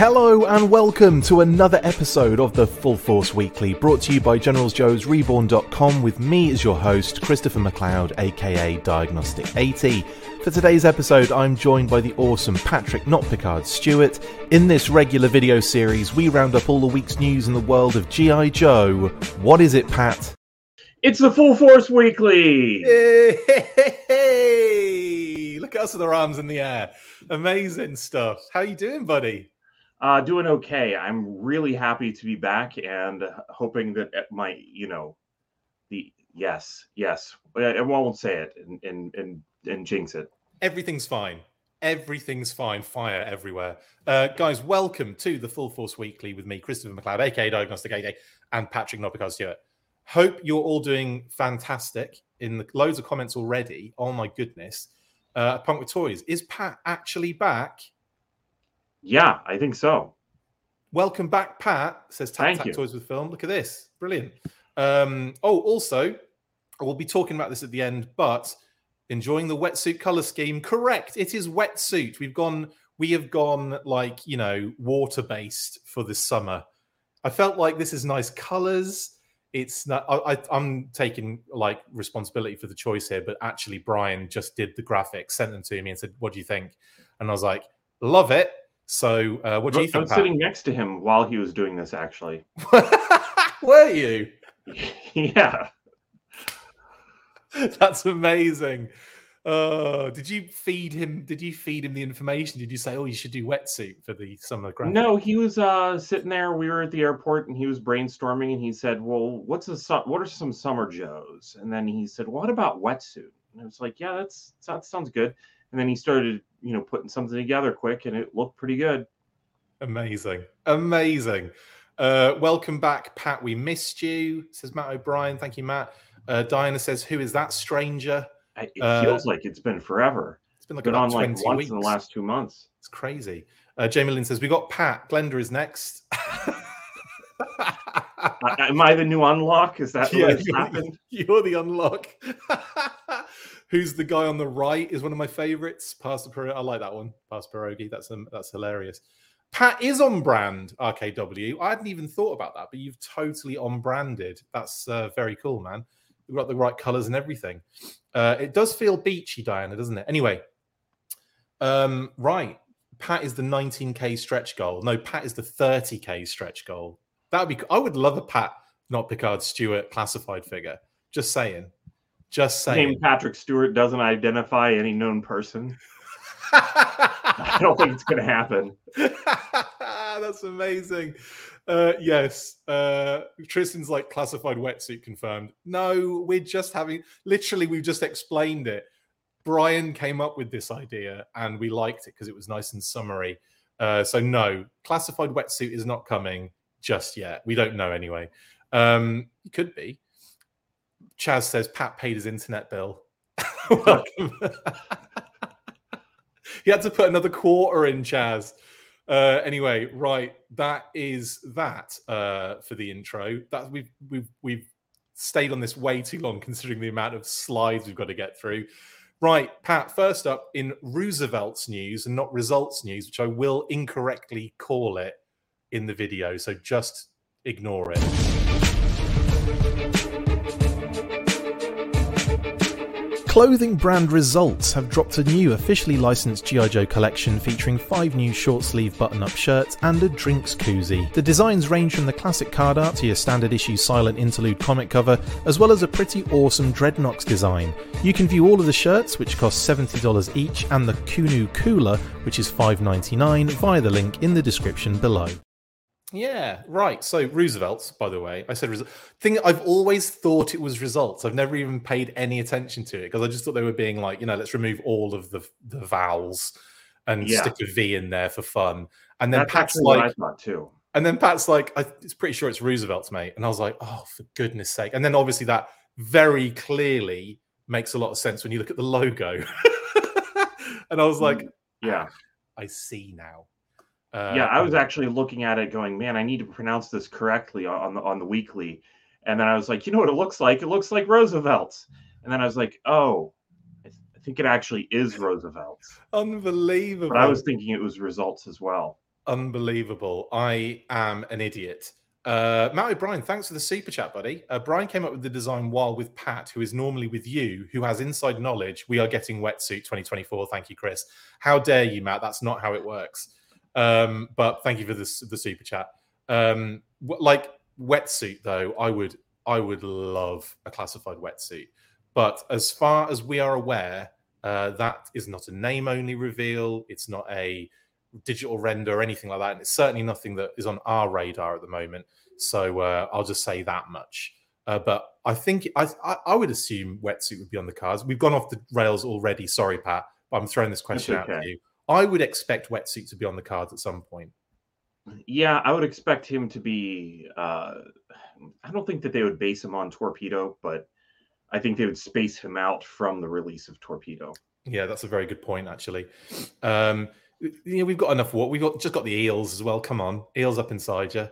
Hello and welcome to another episode of the Full Force Weekly, brought to you by Generals Joe's Reborn.com with me as your host, Christopher McLeod, aka Diagnostik 80. For today's episode, I'm joined by the awesome Patrick Not Picard Stewart. In this regular video series, we round up all the week's news in the world of G.I. Joe. What is it, Pat? It's the Full Force Weekly. Hey, hey, hey. look at us with our arms in the air. Amazing stuff. How you doing, buddy? Uh, doing okay. I'm really happy to be back and hoping that my, you know, the yes, yes. I, won't say it and and and, and jinx it. Everything's fine. Everything's fine. Fire everywhere. Uh, guys, welcome to the Full Force Weekly with me, Christopher McLeod, aka Diagnostik 88, and Patrick Notpicard Stewart. Hope you're all doing fantastic. In the loads of comments already. Oh my goodness. Uh, Punk with Toys. Is Pat actually back? Yeah, I think so. Welcome back, Pat. Says Tap Tap. Toys with Film. Look at this. Brilliant. Um, oh, also, we'll be talking about this at the end, but enjoying the wetsuit color scheme. Correct. It is wetsuit. We've gone, we have gone like, you know, water based for this summer. I felt like this is nice colors. It's not, I, I, I'm taking like responsibility for the choice here, but actually, Brian just did the graphics, sent them to me, and said, What do you think? And I was like, Love it. So, uh, what do you I think? was Pat? sitting next to him while he was doing this. Actually, Were you? yeah. That's amazing. Uh, did you feed him? Did you feed him the information? Did you say, "Oh, you should do wetsuit for the summer graphic"? No, he was uh, sitting there. We were at the airport, and he was brainstorming. And he said, "Well, what's a su- what are some summer Joes?" And then he said, "What about wetsuit?" And I was like, "Yeah, that's that sounds good." And then he started, you know, putting something together quick, and it looked pretty good. Amazing, amazing. Uh, welcome back, Pat. We missed you. Says Matt O'Brien. Thank you, Matt. Uh, Diana says, "Who is that stranger?" It Uh, feels like it's been forever. It's been like Been on like once weeks. in the last two months. It's crazy. Uh, Jamie Lynn says, "We got Pat. Glenda is next." Am I the new unlock? Is that Yeah, you're, happened? you're the unlock. Who's the guy on the right is one of my favorites. Pastor Pierogi. I like that one. Pastor Pierogi. That's um, that's hilarious. Pat is on brand. RKW. I hadn't even thought about that, but you've totally on branded. That's uh, very cool, man. We've got the right colors and everything. Uh, it does feel beachy, Diana, doesn't it? Anyway, um, right. Pat is the 19k stretch goal. No, Pat is the 30k stretch goal. That would be. I would love a Pat, not Picard Stewart classified figure. Just saying. Just saying. Name Patrick Stewart doesn't identify any known person. I don't think it's going to happen. That's amazing. Uh, yes, uh, Tristan's like classified wetsuit confirmed. No, we're just having literally, we've just explained it. Brian came up with this idea and we liked it because it was nice and summary. Uh, so, no, classified wetsuit is not coming just yet. We don't know anyway. Um, it could be. Chaz says Pat paid his internet bill. Welcome. he had to put another quarter in, Chaz. Uh, anyway, right, that is that uh, for the intro. That we've we've we've stayed on this way too long, considering the amount of slides we've got to get through. Right, Pat. First up in Roosevelt's news and not results news, which I will incorrectly call it in the video, so just ignore it. Clothing brand Results have dropped a new officially licensed G.I. Joe collection featuring five new short sleeve button up shirts and a drinks koozie. The designs range from the classic card art to your standard issue silent interlude comic cover, as well as a pretty awesome Dreadnoks design. You can view all of the shirts, which cost $70 each, and the Kunu Cooler, which is $5.99, via the link in the description below. Yeah, right. So Roosevelt's, by the way, I said Res- thing. I've always thought it was results. I've never even paid any attention to it because I just thought they were being like, you know, let's remove all of the the vowels and Yeah. stick a V in there for fun. And then That's Pat's actually what I like, too. and then Pat's like, I, it's pretty sure it's Roosevelt's, mate. And I was like, oh, for goodness sake. And then obviously that very clearly makes a lot of sense when you look at the logo. and I was like, Yeah, I see now. Uh, yeah. I was actually looking at it, going, "Man, I need to pronounce this correctly on the on the weekly." And then I was like, "You know what it looks like? It looks like Roosevelt's." And then I was like, "Oh, I, th- I think it actually is Roosevelt's." unbelievable. But I was thinking it was results as well. Unbelievable. I am an idiot. Uh, Matt O'Brien, thanks for the super chat, buddy. Uh, Brian came up with the design while with Pat, who is normally with you, who has inside knowledge. We are getting wetsuit 2024. Thank you, Chris. How dare you, Matt? That's not how it works. Um, but thank you for this, the super chat. Um, like wetsuit, though, I would I would love a classified wetsuit. But as far as we are aware, uh, that is not a name only reveal. It's not a digital render or anything like that. And it's certainly nothing that is on our radar at the moment. So uh, I'll just say that much. Uh, but I think I, I, would assume wetsuit would be on the cards. We've gone off the rails already. Sorry, Pat, but I'm throwing this question okay. out to you. I would expect wetsuit to be on the cards at some point. Yeah, I would expect him to be. Uh, I don't think that they would base him on Torpedo, but I think they would space him out from the release of Torpedo. Yeah, that's a very good point, actually. Um, you know, we've got enough water. We've got just got the eels as well. Come on, eels up inside you.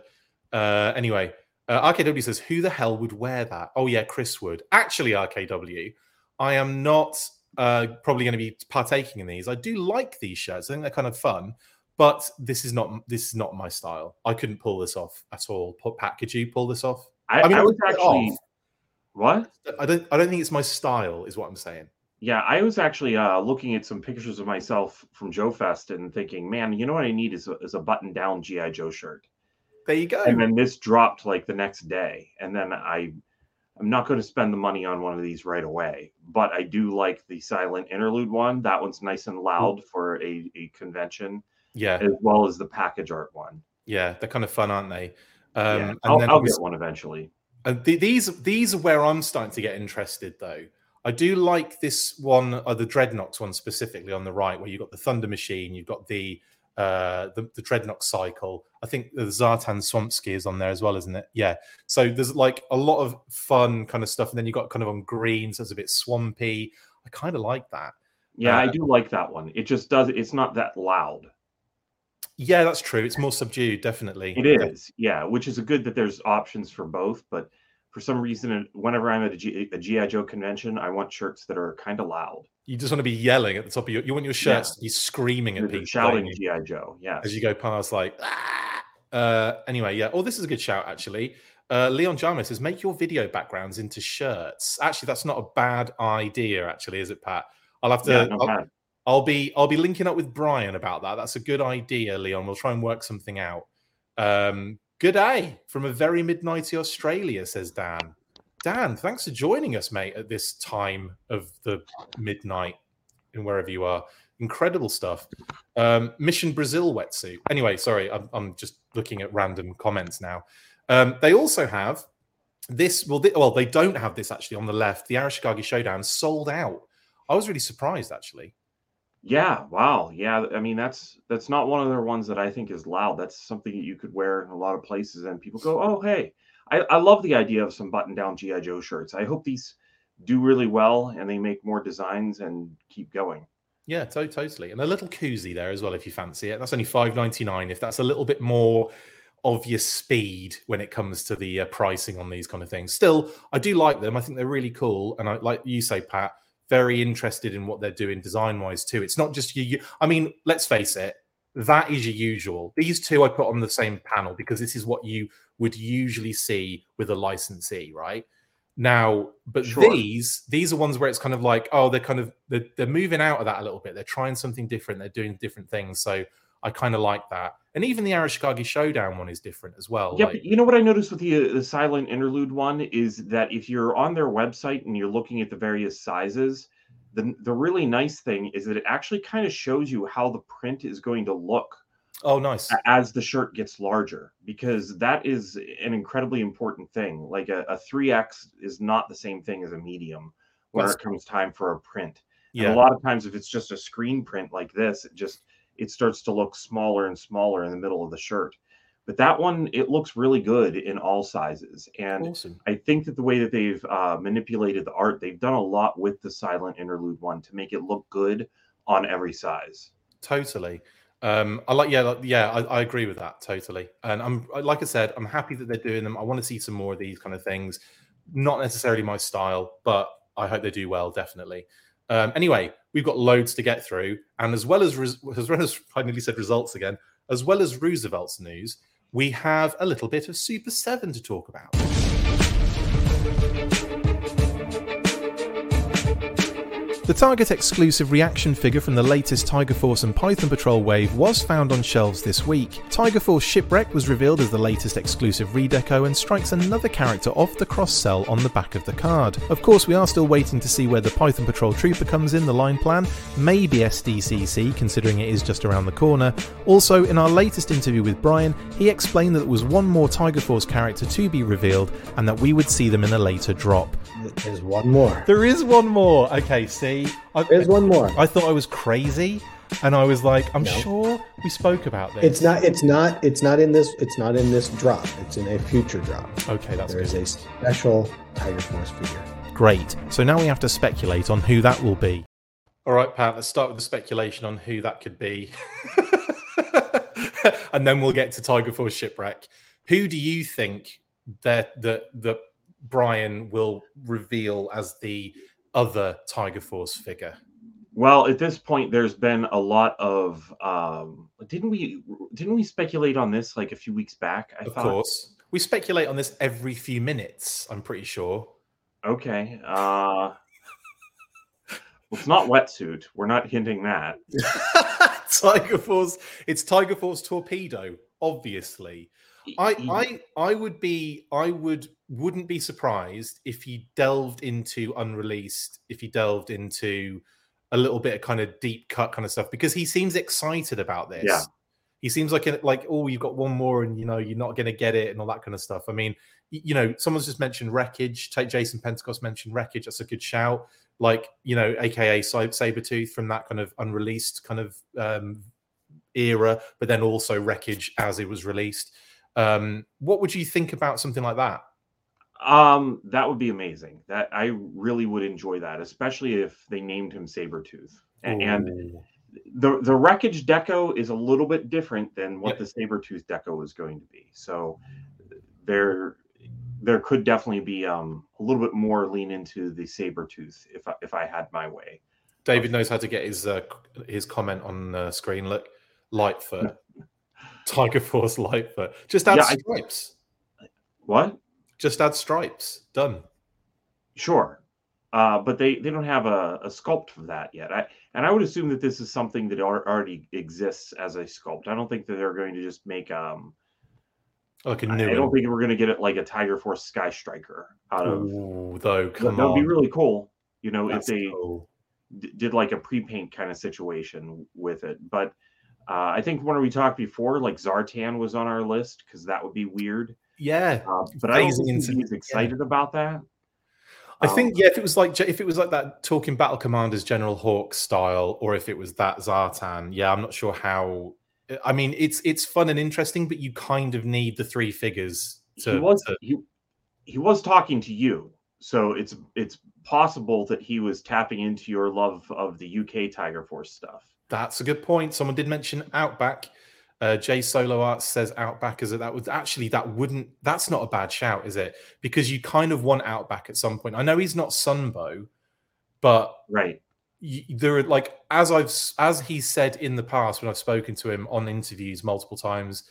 Uh, anyway, uh, RKW says, "Who the hell would wear that?" Oh yeah, Chris would. Actually, RKW, I am not uh, probably going to be partaking in these. I do like these shirts. I think they're kind of fun, but this is not this is not my style. I couldn't pull this off at all. Pat, could you pull this off? I, I mean, I was actually what? I don't. I don't think it's my style. Is what I'm saying. Yeah, I was actually uh, looking at some pictures of myself from Joe Fest and thinking, man, you know what I need is a, is a button down GI Joe shirt. There you go. And then this dropped like the next day, and then I, I'm not going to spend the money on one of these right away, but I do like the silent interlude one. That one's nice and loud for a, a convention. Yeah, as well as the package art one. Yeah, they're kind of fun, aren't they? Um, yeah, I'll, I'll get one eventually. And th- these these are where I'm starting to get interested, though. I do like this one, or uh, the Dreadnoks one specifically on the right, where you've got the Thunder Machine, you've got the uh, the, the Dreadnok cycle. I think the Zartan Swamp Ski is on there as well, isn't it? Yeah. So there's like a lot of fun kind of stuff, and then you got kind of on green, so it's a bit swampy. I kind of like that. Yeah, uh, I do like that one. It just does. It's not that loud. Yeah, that's true. It's more subdued, definitely. It is. Yeah, which is a good that there's options for both, but for some reason, whenever I'm at a, G, a GI Joe convention, I want shirts that are kind of loud. You just want to be yelling at the top of your. You want your shirts yeah. to be screaming at people, shouting GI Joe. Yeah, as you go past, like. Ah! Uh, anyway, yeah. Oh, this is a good shout actually. Uh, Leon Jarmus says, make your video backgrounds into shirts. Actually, that's not a bad idea. Actually, is it, Pat? I'll have to. Yeah, I'll, I'll, be. I'll be linking up with Brian about that. That's a good idea, Leon. We'll try and work something out. Um, Good day from a very midnighty Australia, says Dan. Dan, thanks for joining us, mate, at this time of the midnight in wherever you are. Incredible stuff. Um, Mission Brazil wetsuit. Anyway, sorry, I'm, I'm just looking at random comments now. Um, they also have this. Well, they, well, they don't have this actually on the left. The Arashikage Showdown sold out. I was really surprised actually. Yeah, wow. Yeah, I mean that's that's not one of their ones that I think is loud. That's something that you could wear in a lot of places and people go, "Oh, hey." I, I love the idea of some button-down GI Joe shirts. I hope these do really well and they make more designs and keep going. Yeah, to- totally. And a little koozie there as well if you fancy it. That's only 5.99 if that's a little bit more of your speed when it comes to the uh, pricing on these kind of things. Still, I do like them. I think they're really cool and I like you say Pat, very interested in what they're doing design wise too. It's not just you. I mean, let's face it, that is your usual. These two I put on the same panel because this is what you would usually see with a licensee, right? Now, but sure. these these are ones where it's kind of like, oh, they're kind of they're, they're moving out of that a little bit. They're trying something different. They're doing different things. So I kind of like that. And even the Arashikage Showdown one is different as well. Yeah, like, you know what I noticed with the uh, the silent interlude one is that if you're on their website and you're looking at the various sizes, the the really nice thing is that it actually kind of shows you how the print is going to look. Oh, nice. As the shirt gets larger, because that is an incredibly important thing. Like a, a 3X is not the same thing as a medium when That's... it comes time for a print. Yeah. And a lot of times, if it's just a screen print like this, it just it starts to look smaller and smaller in the middle of the shirt. But that one, it looks really good in all sizes. And awesome. I think that the way that they've uh, manipulated the art, they've done a lot with the silent interlude one to make it look good on every size. Totally. Um, I like, yeah, yeah, I, I, agree with that totally. And I'm, like I said, I'm happy that they're doing them. I want to see some more of these kind of things. Not necessarily my style, but I hope they do well, definitely. Um, anyway, we've got loads to get through, and as well as as well as finally said results again, as well as Roosevelt's news, we have a little bit of Super 7 to talk about. The Target exclusive reaction figure from the latest Tiger Force and Python Patrol wave was found on shelves this week. Tiger Force Shipwreck was revealed as the latest exclusive redeco and strikes another character off the cross sell on the back of the card. Of course, we are still waiting to see where the Python Patrol Trooper comes in the line plan, maybe SDCC, considering it is just around the corner. Also, in our latest interview with Brian, he explained that there was one more Tiger Force character to be revealed and that we would see them in a later drop. There's one more. There is one more. Okay, see, I, There's one more. I thought I was crazy, and I was like, I'm No. sure we spoke about this. It's not. It's not. It's not in this. It's not in this drop. It's in a future drop. Okay, that's There is good. a special Tiger Force figure. Great. So now we have to speculate on who that will be. All right, Pat. Let's start with the speculation on who that could be, and then we'll get to Tiger Force shipwreck. Who do you think that that that Brian will reveal as the other Tiger Force figure? Well, at this point, there's been a lot of. Um, didn't we? Didn't we speculate on this like a few weeks back? I Of thought. course, we speculate on this every few minutes. I'm pretty sure. Okay. Uh, it's not wetsuit. We're not hinting that. Tiger Force. It's Tiger Force torpedo, obviously. I, I I would be I would wouldn't be surprised if he delved into unreleased, if he delved into a little bit of kind of deep cut kind of stuff because he seems excited about this. Yeah. He seems like like oh you've got one more and you know you're not going to get it and all that kind of stuff. I mean, you know, someone's just mentioned wreckage. Take Jason Pentecost mentioned wreckage. That's a good shout. Like you know, aka Sa- Sabretooth from that kind of unreleased kind of um, era, but then also wreckage as it was released. Um, what would you think about something like that? Um, that would be amazing. That I really would enjoy that, especially if they named him Sabretooth. And, and the the wreckage deco is a little bit different than what Yep. the Sabretooth deco is going to be. So there there could definitely be um a little bit more lean into the Sabretooth if I, if I had my way. David knows how to get his uh, his comment on the screen. Look, Lightfoot, Tiger Force Lightfoot. Just add Yeah, I- stripes. What? Just add stripes. Done. Sure. Uh, but they, they don't have a, a sculpt for that yet. I, and I would assume that this is something that al- already exists as a sculpt. I don't think that they're going to just make um Like a I new I don't one. think we're going to get it like a Tiger Force Sky Striker out of Ooh, though, that come that would be really cool. You know, That's if they cool. d- did like a pre-paint kind of situation with it. But uh, I think when we talked before, like Zartan was on our list because that would be weird. Yeah, Uh, but I don't think he's excited about that. I Um, think yeah, if it was like if it was like that talking battle commanders General Hawk style, or if it was that Zartan, yeah, I'm not sure how. I mean, it's it's fun and interesting, but you kind of need the three figures to. he was to- he, he was talking to you, so it's it's possible that he was tapping into your love of the UK Tiger Force stuff. That's a good point. Someone did mention Outback. Uh, Jay Solo Arts says Outback as a, that would actually that wouldn't that's not a bad shout, is it? Because you kind of want Outback at some point. I know he's not Sunbow, but Right. y- there are like as I've as he said in the past when I've spoken to him on interviews multiple times,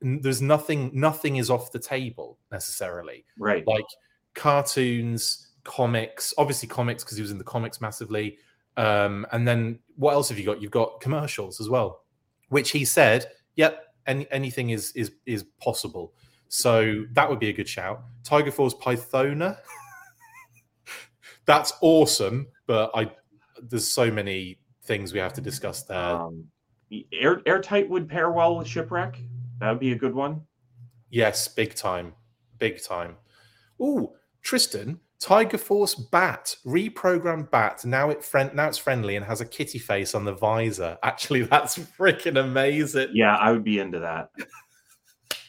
there's nothing nothing is off the table necessarily. Right. Like cartoons, comics, obviously comics because he was in the comics massively. Um, and then what else have you got? You've got commercials as well, which he said, "Yep, any, anything is is is possible." So that would be a good shout. Tiger Force Pythona. That's awesome, but I there's so many things we have to discuss there. Um, air airtight would pair well with shipwreck. That would be a good one. yes, big time, big time. Oh, Tristan, Tiger Force Bat, reprogrammed Bat. Now it friend now it's friendly and has a kitty face on the visor. Actually, that's freaking amazing. Yeah, I would be into that.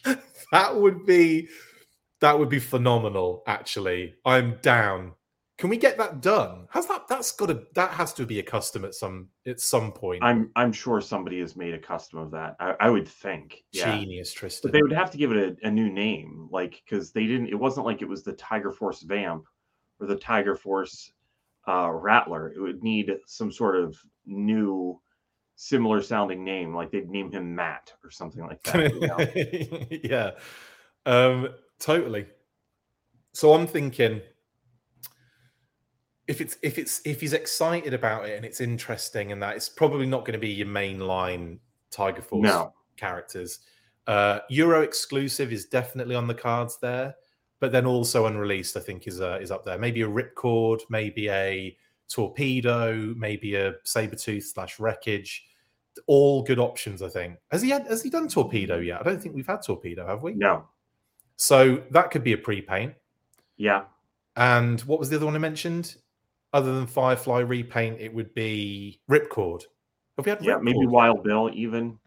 That would be that would be phenomenal. Actually, I'm down. Can we get that done? Has that that's got to that has to be a custom at some at some point. I'm I'm sure somebody has made a custom of that. I, I would think. Yeah. Genius, Tristan. But they would have to give it a, a new name, like because they didn't. It wasn't like it was the Tiger Force Vamp or the Tiger Force uh, Rattler. It would need some sort of new similar sounding name, like they'd name him Matt or something like that. Yeah, um, totally. So I'm thinking, if it's if it's if he's excited about it and it's interesting and that, it's probably not going to be your main line Tiger Force No. characters. Uh, Euro exclusive is definitely on the cards there, but then also unreleased, I think, is uh, is up there. Maybe a Ripcord, maybe a Torpedo, maybe a Sabretooth slash Wreckage. All good options, I think. Has he had, has he done Torpedo yet? I don't think we've had Torpedo, have we? No. So that could be a pre-paint. Yeah. And what was the other one I mentioned? Other than Firefly repaint, it would be Ripcord. Have we had Yeah. Maybe Wild Bill even.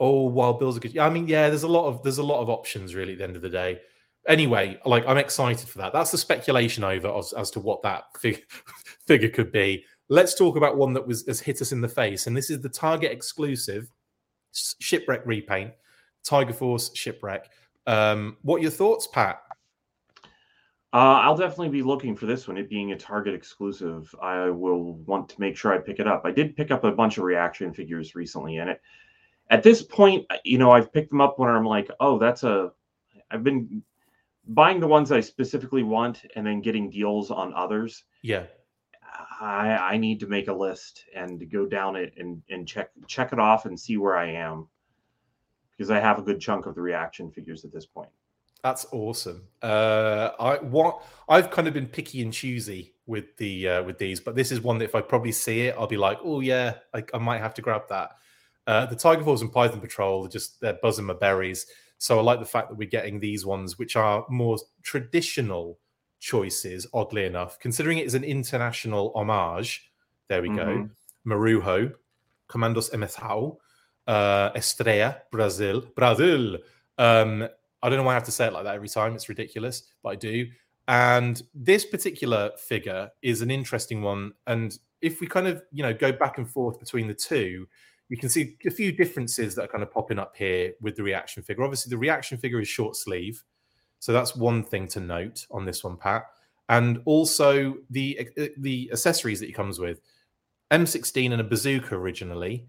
Oh, Wild Bill's a good. I mean, yeah, there's a lot of there's a lot of options really at the end of the day. Anyway, like I'm excited for that. That's the speculation over as, as to what that fig- figure could be. Let's talk about one that was has hit us in the face, and this is the Target exclusive shipwreck repaint, Tiger Force shipwreck. Um, what your thoughts, Pat? Uh, I'll definitely be looking for this one. It being a Target exclusive, I will want to make sure I pick it up. I did pick up a bunch of reaction figures recently, and it at this point, you know, I've picked them up when I'm like, oh, that's a. I've been buying the ones I specifically want, and then getting deals on others. Yeah, I I need to make a list and go down it and and check check it off and see where I am because I have a good chunk of the reaction figures at this point. That's awesome. Uh, I what I've kind of been picky and choosy with the uh, with these, but this is one that if I probably see it, I'll be like, oh yeah, I, I might have to grab that. Uh, the Tiger Force and Python Patrol are just they're buzzing my berries. So I like the fact that we're getting these ones, which are more traditional choices. Oddly enough, considering it is an international homage, there we go. Mhm. Marujo, Comandos em Ação, uh, Estrela, Brazil, Brazil. Um, I don't know why I have to say it like that every time. It's ridiculous, but I do. And this particular figure is an interesting one. And if we kind of, you know, go back and forth between the two, you can see a few differences that are kind of popping up here with the reaction figure. Obviously, the reaction figure is short sleeve. So that's one thing to note on this one, Pat. And also the uh, the accessories that he comes with. M16 and a bazooka originally.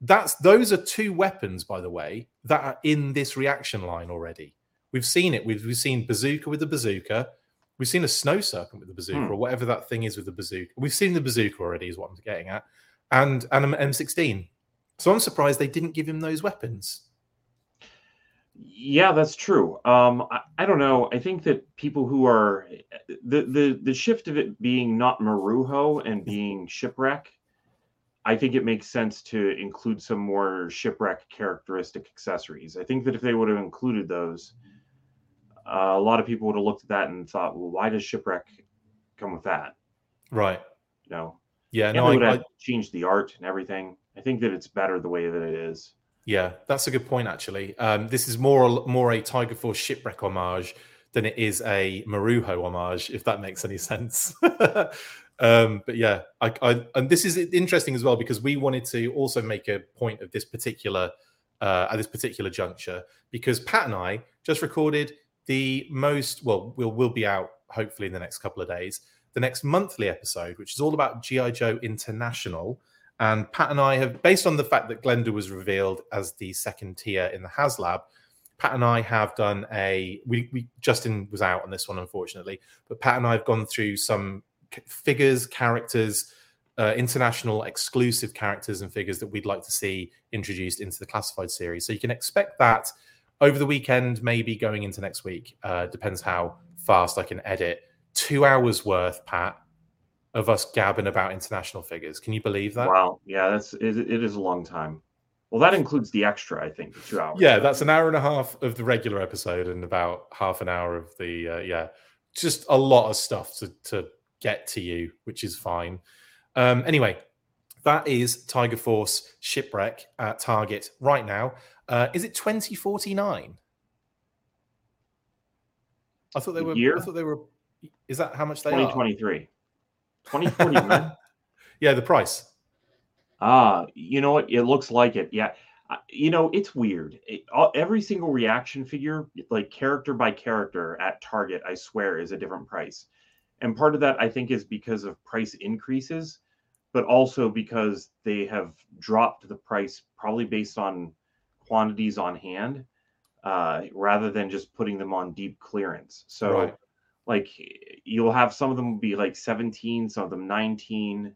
That's those are two weapons, by the way, that are in this reaction line already. We've seen it. We've, we've seen bazooka with the bazooka. We've seen a snow serpent with the bazooka, Hmm. or whatever that thing is with the bazooka. We've seen the bazooka already, is what I'm getting at, and and an M16. So I'm surprised they didn't give him those weapons. Yeah, that's true. Um, I, I don't know. I think that people who are the the the shift of it being not Marujo and being shipwreck, I think it makes sense to include some more shipwreck characteristic accessories. I think that if they would have included those, uh, a lot of people would have looked at that and thought, well, why does shipwreck come with that? Right. You know, Yeah. and No. they would I, have I, changed the art and everything. I think that it's better the way that it is. yeah, that's a good point. Actually, um, this is more more a Tiger Force shipwreck homage than it is a Marujo homage, if that makes any sense. um, but yeah, I, I, and this is interesting as well because we wanted to also make a point of this particular uh, at this particular juncture because Pat and I just recorded the most well, we'll will be out hopefully in the next couple of days. The next monthly episode, which is all about GI Joe International. And Pat and I have, based on the fact that Glenda was revealed as the second tier in the HasLab, Pat and I have done a. We, we Justin was out on this one, unfortunately, but Pat and I have gone through some figures, characters, uh, international exclusive characters and figures that we'd like to see introduced into the classified series. So you can expect that over the weekend, maybe going into next week. Uh, depends how fast I can edit. Two hours worth, Pat, of us gabbing about international figures. Can you believe that? Wow, yeah, that's it, it is a long time. Well, that includes the extra, I think, two hours. Yeah, that's an hour and a half of the regular episode and about half an hour of the uh, yeah, just a lot of stuff to to get to you, which is fine. Um, anyway, that is Tiger Force shipwreck at Target right now. Uh, is it twenty forty nine? I thought they were. year? I thought they were. Is that how much they are? 2023. 2049. Yeah, the price. ah, you know what? It looks like it. Yeah. You know, it's weird. It, all, every single reaction figure, like character by character at Target, I swear, is a different price. And part of that, I think, is because of price increases. but also because they have dropped the price probably based on quantities on hand uh, rather than just putting them on deep clearance. So, Right. Like, you'll have some of them be like 17, some of them 19,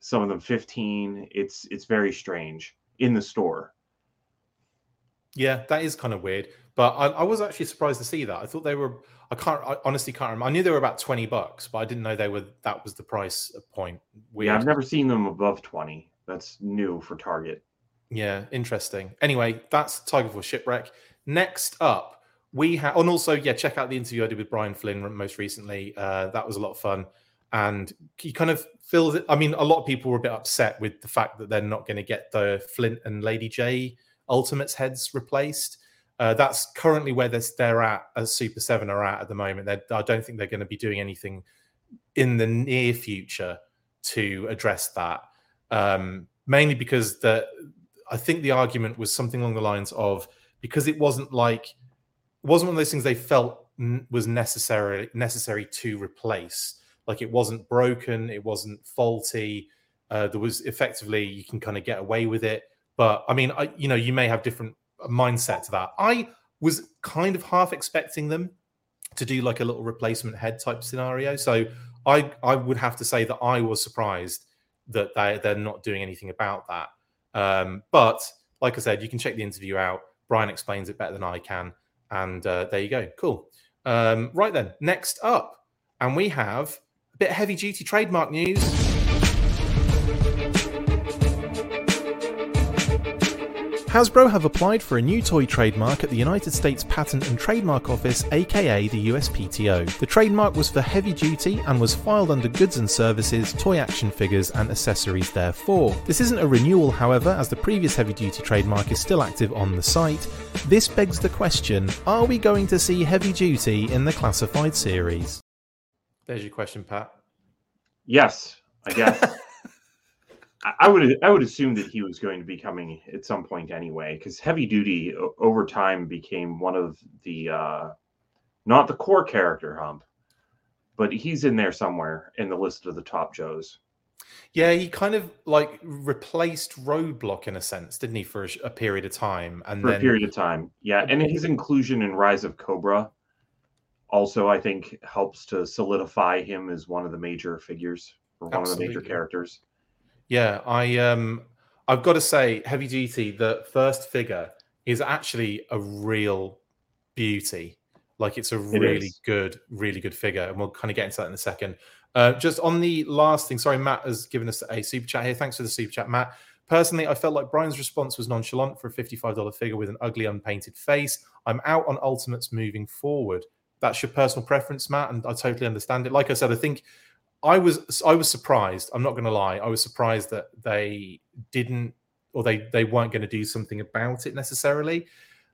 some of them 15. It's it's very strange in the store. Yeah, that is kind of weird. But I, I was actually surprised to see that. I thought they were. I can't. I honestly can't remember. I knew they were about twenty bucks, but I didn't know they were. That was the price point. Weird. Yeah, I've never seen them above 20. That's new for Target. Yeah, interesting. Anyway, that's Tiger Force Shipwreck. Next up, we have, and also, yeah, check out the interview I did with Brian Flynn most recently. Uh, that was a lot of fun. And he kind of feels it. I mean, a lot of people were a bit upset with the fact that they're not going to get the Flint and Lady J Ultimates heads replaced. Uh, that's currently where they're, they're at, as Super 7 are at at the moment. They're, I don't think they're going to be doing anything in the near future to address that. Um, mainly because the I think the argument was something along the lines of because it wasn't like wasn't one of those things they felt n- was necessary necessary to replace. Like it wasn't broken, it wasn't faulty. Uh, there was effectively you can kind of get away with it. But I mean, I, you know, you may have different mindset to that. I was kind of half expecting them to do like a little replacement head type scenario. So I I would have to say that I was surprised that they they're not doing anything about that. Um, but like I said, you can check the interview out. Brian explains it better than I can, and uh, there you go. Cool. Um, right then, next up, and we have a bit of heavy duty trademark news. Hasbro have applied for a new toy trademark at the United States Patent and Trademark Office, aka the USPTO. The trademark was for heavy duty and was filed under goods and services, toy action figures, and accessories therefore. This isn't a renewal, however, as the previous heavy duty trademark is still active on the site. This begs the question are we going to see heavy duty in the classified series? There's your question, Pat. Yes, I guess. I- would I would assume that he was going to be coming at some point anyway, because heavy duty o- over time became one of the uh, not the core character hump, but he's in there somewhere in the list of the top Joes. Yeah, he kind of like replaced Roadblock in a sense, didn't he, for a, a period of time? And for then a period of time. Yeah, and his inclusion in Rise of Cobra also, I think, helps to solidify him as one of the major figures or one of the major characters. Yeah, I um I've got to say, Heavy Duty, the first figure is actually a real beauty. Like it's a really is. good, really good figure, and we'll kind of get into that in a second. Uh, just on the last thing, sorry, Matt has given us a super chat here. Thanks for the super chat, Matt. Personally, I felt like Brian's response was nonchalant for a $55 figure with an ugly, unpainted face. I'm out on Ultimates moving forward. That's your personal preference, Matt, and I totally understand it. Like I said, I think I was I was surprised. I'm not going to lie. I was surprised that they didn't or they they weren't going to do something about it necessarily,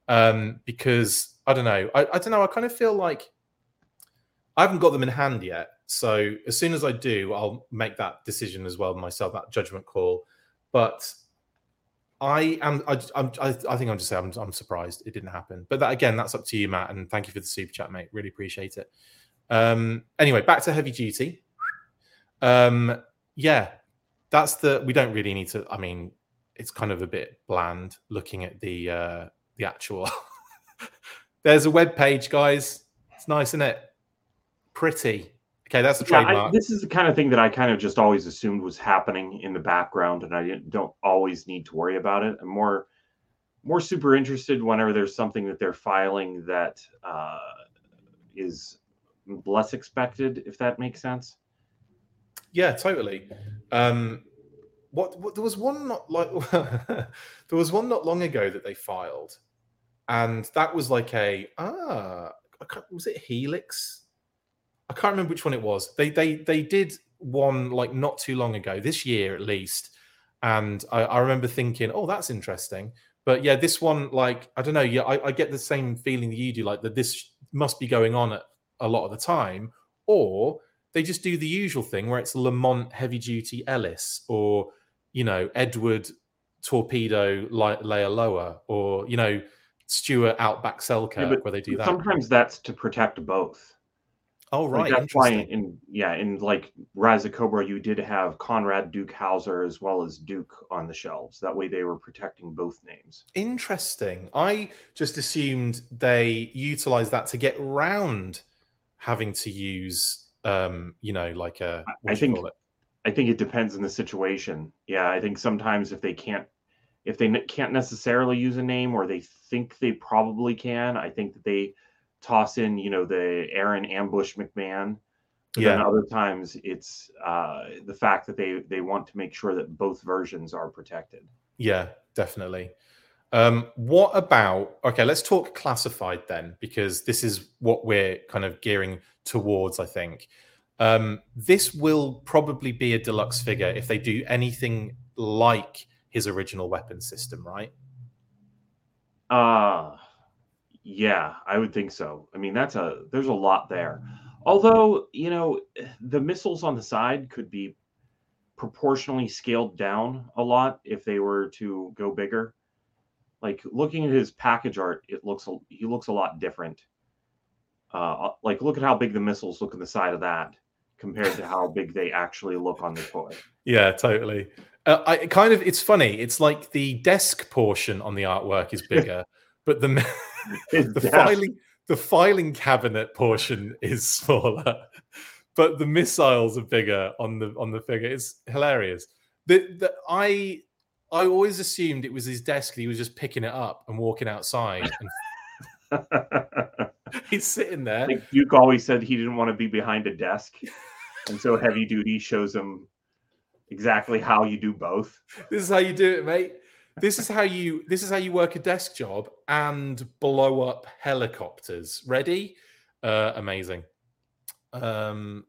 um, because I don't know. I, I don't know. I kind of feel like I haven't got them in hand yet. So as soon as I do, I'll make that decision as well myself, that judgment call. But I am. I, I'm. I, I think I'm just saying. I'm, I'm surprised it didn't happen. But that again, that's up to you, Matt. And thank you for the super chat, mate. Really appreciate it. Um, anyway, back to heavy duty. Um, yeah, that's the. We don't really need to. I mean, it's kind of a bit bland looking at the uh, the actual. There's a web page, guys. It's nice, isn't it? Pretty. Okay, that's the Yeah, I- trademark. this is the kind of thing that I kind of just always assumed was happening in the background, and I didn't, don't always need to worry about it. I'm more more super interested whenever there's something that they're filing that uh, is less expected, if that makes sense. Yeah, totally. Um, what, what there was one not like there was one not long ago that they filed, and that was like a ah, was it Helix? I can't remember which one it was. They they they did one like not too long ago, this year at least, and I, I remember thinking, oh, that's interesting. But yeah, this one, like I don't know, yeah, I, I get the same feeling that you do, like that this must be going on at a lot of the time, or they just do the usual thing where it's Lamont Heavy Duty Ellis or you know Edward Torpedo Le- Leialoha or you know Stuart Outback Selkirk Yeah, where they do that. Sometimes that's to protect both. Oh Like right, that's why in yeah, in like Rise of Cobra, you did have Conrad Duke Hauser as well as Duke on the shelves. That way they were protecting both names. Interesting. I just assumed they utilized that to get round having to use, um, you know, like a. I think? I think it depends on the situation. Yeah, I think sometimes if they can't if they can't necessarily use a name or they think they probably can, I think that they toss in, you know, the Aaron Ambush McMahon. But then Yeah. other times it's uh, the fact that they they want to make sure that both versions are protected. Yeah, definitely. Um, what about okay? Let's talk classified then, because this is what we're kind of gearing towards. I think um, this will probably be a deluxe figure if they do anything like his original weapon system, right? Uh yeah, I would think so. I mean, that's a there's a lot there. Although, you know, the missiles on the side could be proportionally scaled down a lot if they were to go bigger. Like looking at his package art, it looks he looks a lot different. Uh, like look at how big the missiles look on the side of that compared to how big they actually look on the toy. Yeah, totally. Uh, I kind of it's funny. It's like the desk portion on the artwork is bigger, but the the desk- filing the filing cabinet portion is smaller, but the missiles are bigger on the on the figure. It's hilarious. The, the I I always assumed it was his desk. He was just picking it up and walking outside, and he's sitting there. like Duke always said he didn't want to be behind a desk, and so heavy duty shows him exactly how you do both. This is how you do it, mate. This is how you this is how you work a desk job and blow up helicopters. Ready? Uh, amazing. Um,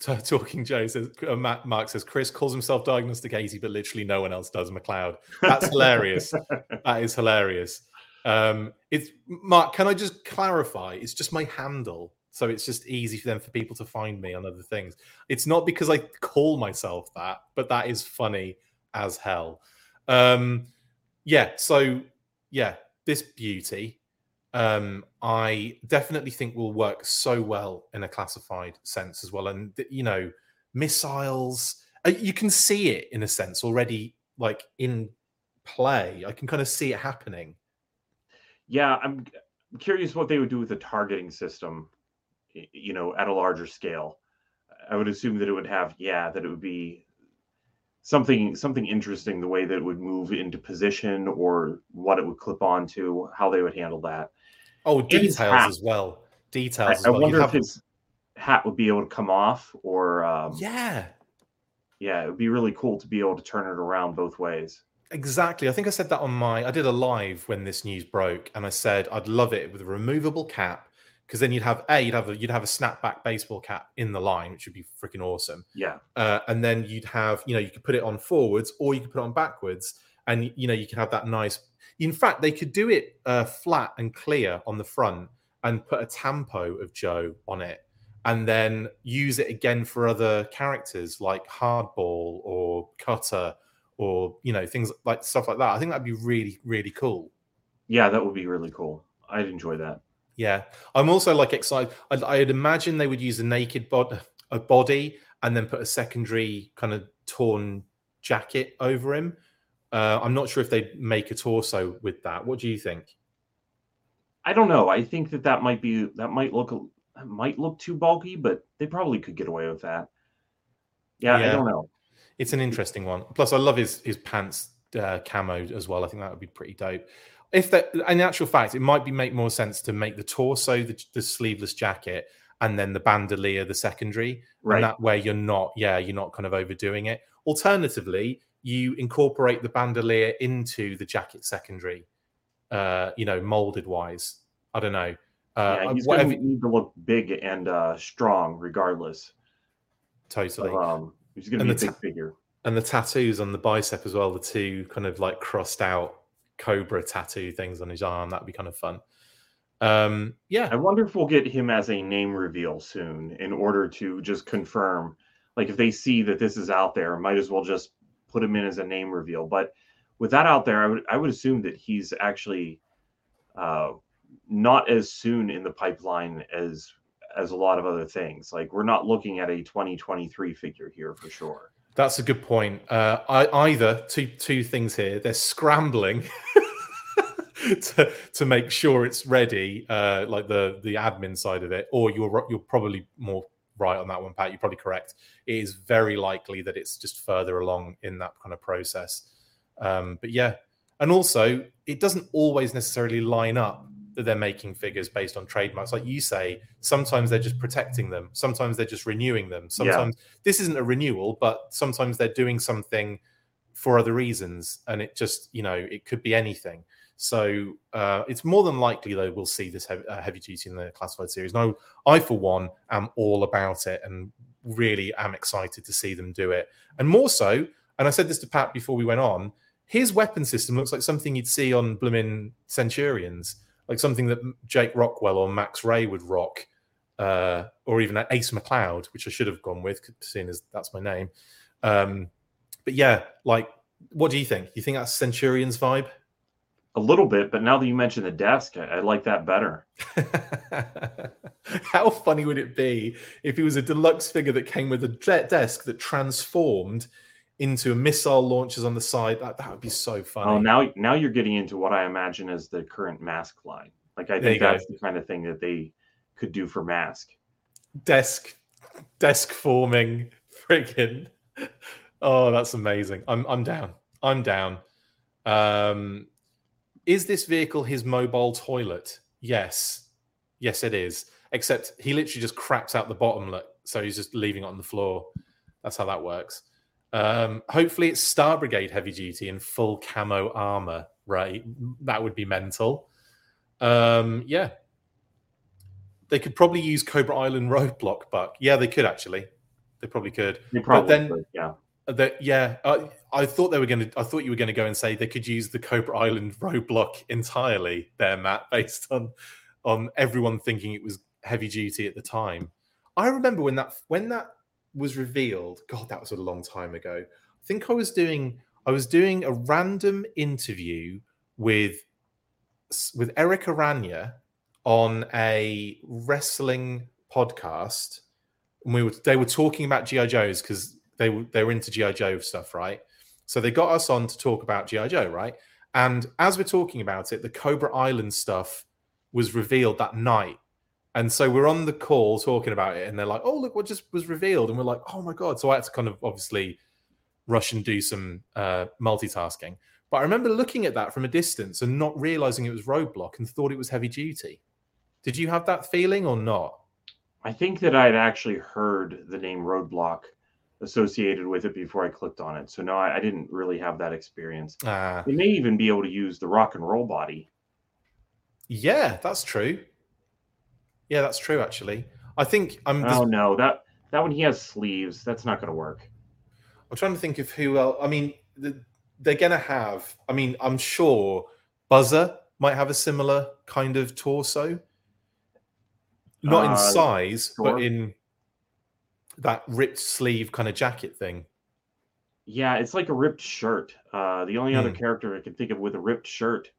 talking Joe says uh, Matt, Mark says Chris calls himself Diagnostik 80, but literally no one else does. McLeod. That's hilarious. that is hilarious. Um, it's Mark. Can I just clarify? It's just my handle, so it's just easy for them for people to find me on other things. It's not because I call myself that, but that is funny as hell. Um, yeah. So yeah, this beauty, um, I definitely think will work so well in a classified sense as well. And you know, missiles, uh, you can see it in a sense already, like in play. I can kind of see it happening. Yeah, I'm curious what they would do with the targeting system, you know, at a larger scale. I would assume that it would have, yeah, that it would be something something interesting the way that it would move into position or what it would clip onto, how they would handle that. Oh, details as well. Details I, as well. You wonder if his hat would be able to come off or um, yeah, yeah, it would be really cool to be able to turn it around both ways. Exactly. I think I said that on my. I did a live when this news broke, and I said I'd love it with a removable cap because then you'd have a you'd have a you'd have a snapback baseball cap in the line, which would be freaking awesome. Yeah. Uh, and then you'd have you know you could put it on forwards or you could put it on backwards, and you know you could have that nice. In fact, they could do it uh, flat and clear on the front and put a tampo of Joe on it, and then use it again for other characters like Hardball or Cutter or you know things like stuff like that. I think that'd be really really cool. Yeah, that would be really cool. I'd enjoy that. Yeah, I'm also like excited. I'd, I'd imagine they would use a naked bod- a body and then put a secondary kind of torn jacket over him. Uh, I'm not sure if they'd make a torso with that. What do you think? I don't know. I think that that might be that might look that might look too bulky, but they probably could get away with that. Yeah, I don't know. It's an interesting one. Plus, I love his his pants uh, camo as well. I think that would be pretty dope. If that, in actual fact, it might be make more sense to make the torso the, the sleeveless jacket and then the bandolier the secondary, Right. and that way you're not, yeah, you're not kind of overdoing it. Alternatively, you incorporate the bandolier into the jacket secondary, uh, you know, molded wise. I don't know. Uh, yeah, he's whatever, going to need to look big and uh, strong, regardless. totally. So, um, he's going to And be a the big figure. and the tattoos on the bicep as well the two kind of like crossed out cobra tattoo things on his arm that'd be kind of fun um yeah I wonder if we'll get him as a name reveal soon, in order to just confirm. Like, if they see that this is out there, might as well just put him in as a name reveal. But with that out there, I would I would assume that he's actually uh, not as soon in the pipeline as as a lot of other things. Like we're not looking at a 2023 figure here for sure. That's a good point. Uh, I, either two two things here. They're scrambling to to make sure it's ready, uh, like the the admin side of it, or you're you're probably more right on that one, Pat. You're probably correct. It is very likely that it's just further along in that kind of process. Um, but yeah, and also it doesn't always necessarily line up that they're making figures based on trademarks. Like you say, sometimes they're just protecting them, sometimes they're just renewing them. Sometimes yeah. this isn't a renewal, but sometimes they're doing something for other reasons, and it just you know it could be anything. So uh, it's more than likely, though, we'll see this heavy, uh, heavy duty in the classified series. No, I, for one, am all about it and really am excited to see them do it. And more so, and I said this to Pat before we went on, his weapon system looks like something you'd see on Blooming Centurions, like something that Jake Rockwell or Max Ray would rock, uh, or even Ace McLeod, which I should have gone with, seeing as that's my name. Um, but yeah, like, what do you think? You think that's Centurions vibe? A little bit, but now that you mention the desk, I, I like that better. How funny would it be if he was a deluxe figure that came with a desk that transformed into a missile launchers on the side? That, that would be so funny. Oh, now now you're getting into what I imagine as the current mask line. Like I think that's go. the kind of thing that they could do for mask. Desk, desk forming, freaking. Oh, that's amazing. I'm I'm down. I'm down. Um, is this vehicle his mobile toilet? Yes. Yes, it is. Except he literally just craps out the bottom, look. so he's just leaving it on the floor. That's how that works. Um, hopefully, it's Star Brigade heavy duty in full camo armor. Right, that would be mental. Um, yeah, they could probably use Cobra Island roadblock, Buck. Yeah, they could actually. They probably could. They probably but then, could, yeah. That yeah, uh, I thought they were going to. I thought you were going to go and say they could use the Cobra Island roadblock entirely there, Matt, based on on everyone thinking it was heavy duty at the time. I remember when that when that was revealed. God, that was a long time ago. I think I was doing I was doing a random interview with with Eric Aranya on a wrestling podcast, and we were they were talking about GI Joes because they were they were into GI Joe stuff, right? So they got us on to talk about GI Joe, right? And as we're talking about it, the Cobra Island stuff was revealed that night. And so we're on the call talking about it, and they're like, "Oh, look what just was revealed," and we're like, "Oh my god!" So I had to kind of obviously rush and do some uh, multitasking. But I remember looking at that from a distance and not realizing it was Roadblock and thought it was heavy duty. Did you have that feeling or not? I think that I had actually heard the name Roadblock associated with it before I clicked on it. So no, I, I didn't really have that experience. Uh, they may even be able to use the rock and roll body. Yeah, that's true. Yeah, that's true. Actually, I think I'm. Oh no, that that one he has sleeves. That's not going to work. I'm trying to think of who else. I mean, they're going to have. I mean, I'm sure Buzzer might have a similar kind of torso. Not uh, in size, sure. but in that ripped sleeve kind of jacket thing. Yeah, it's like a ripped shirt. Uh, the only mm. other hmm. character I can think of with a ripped shirt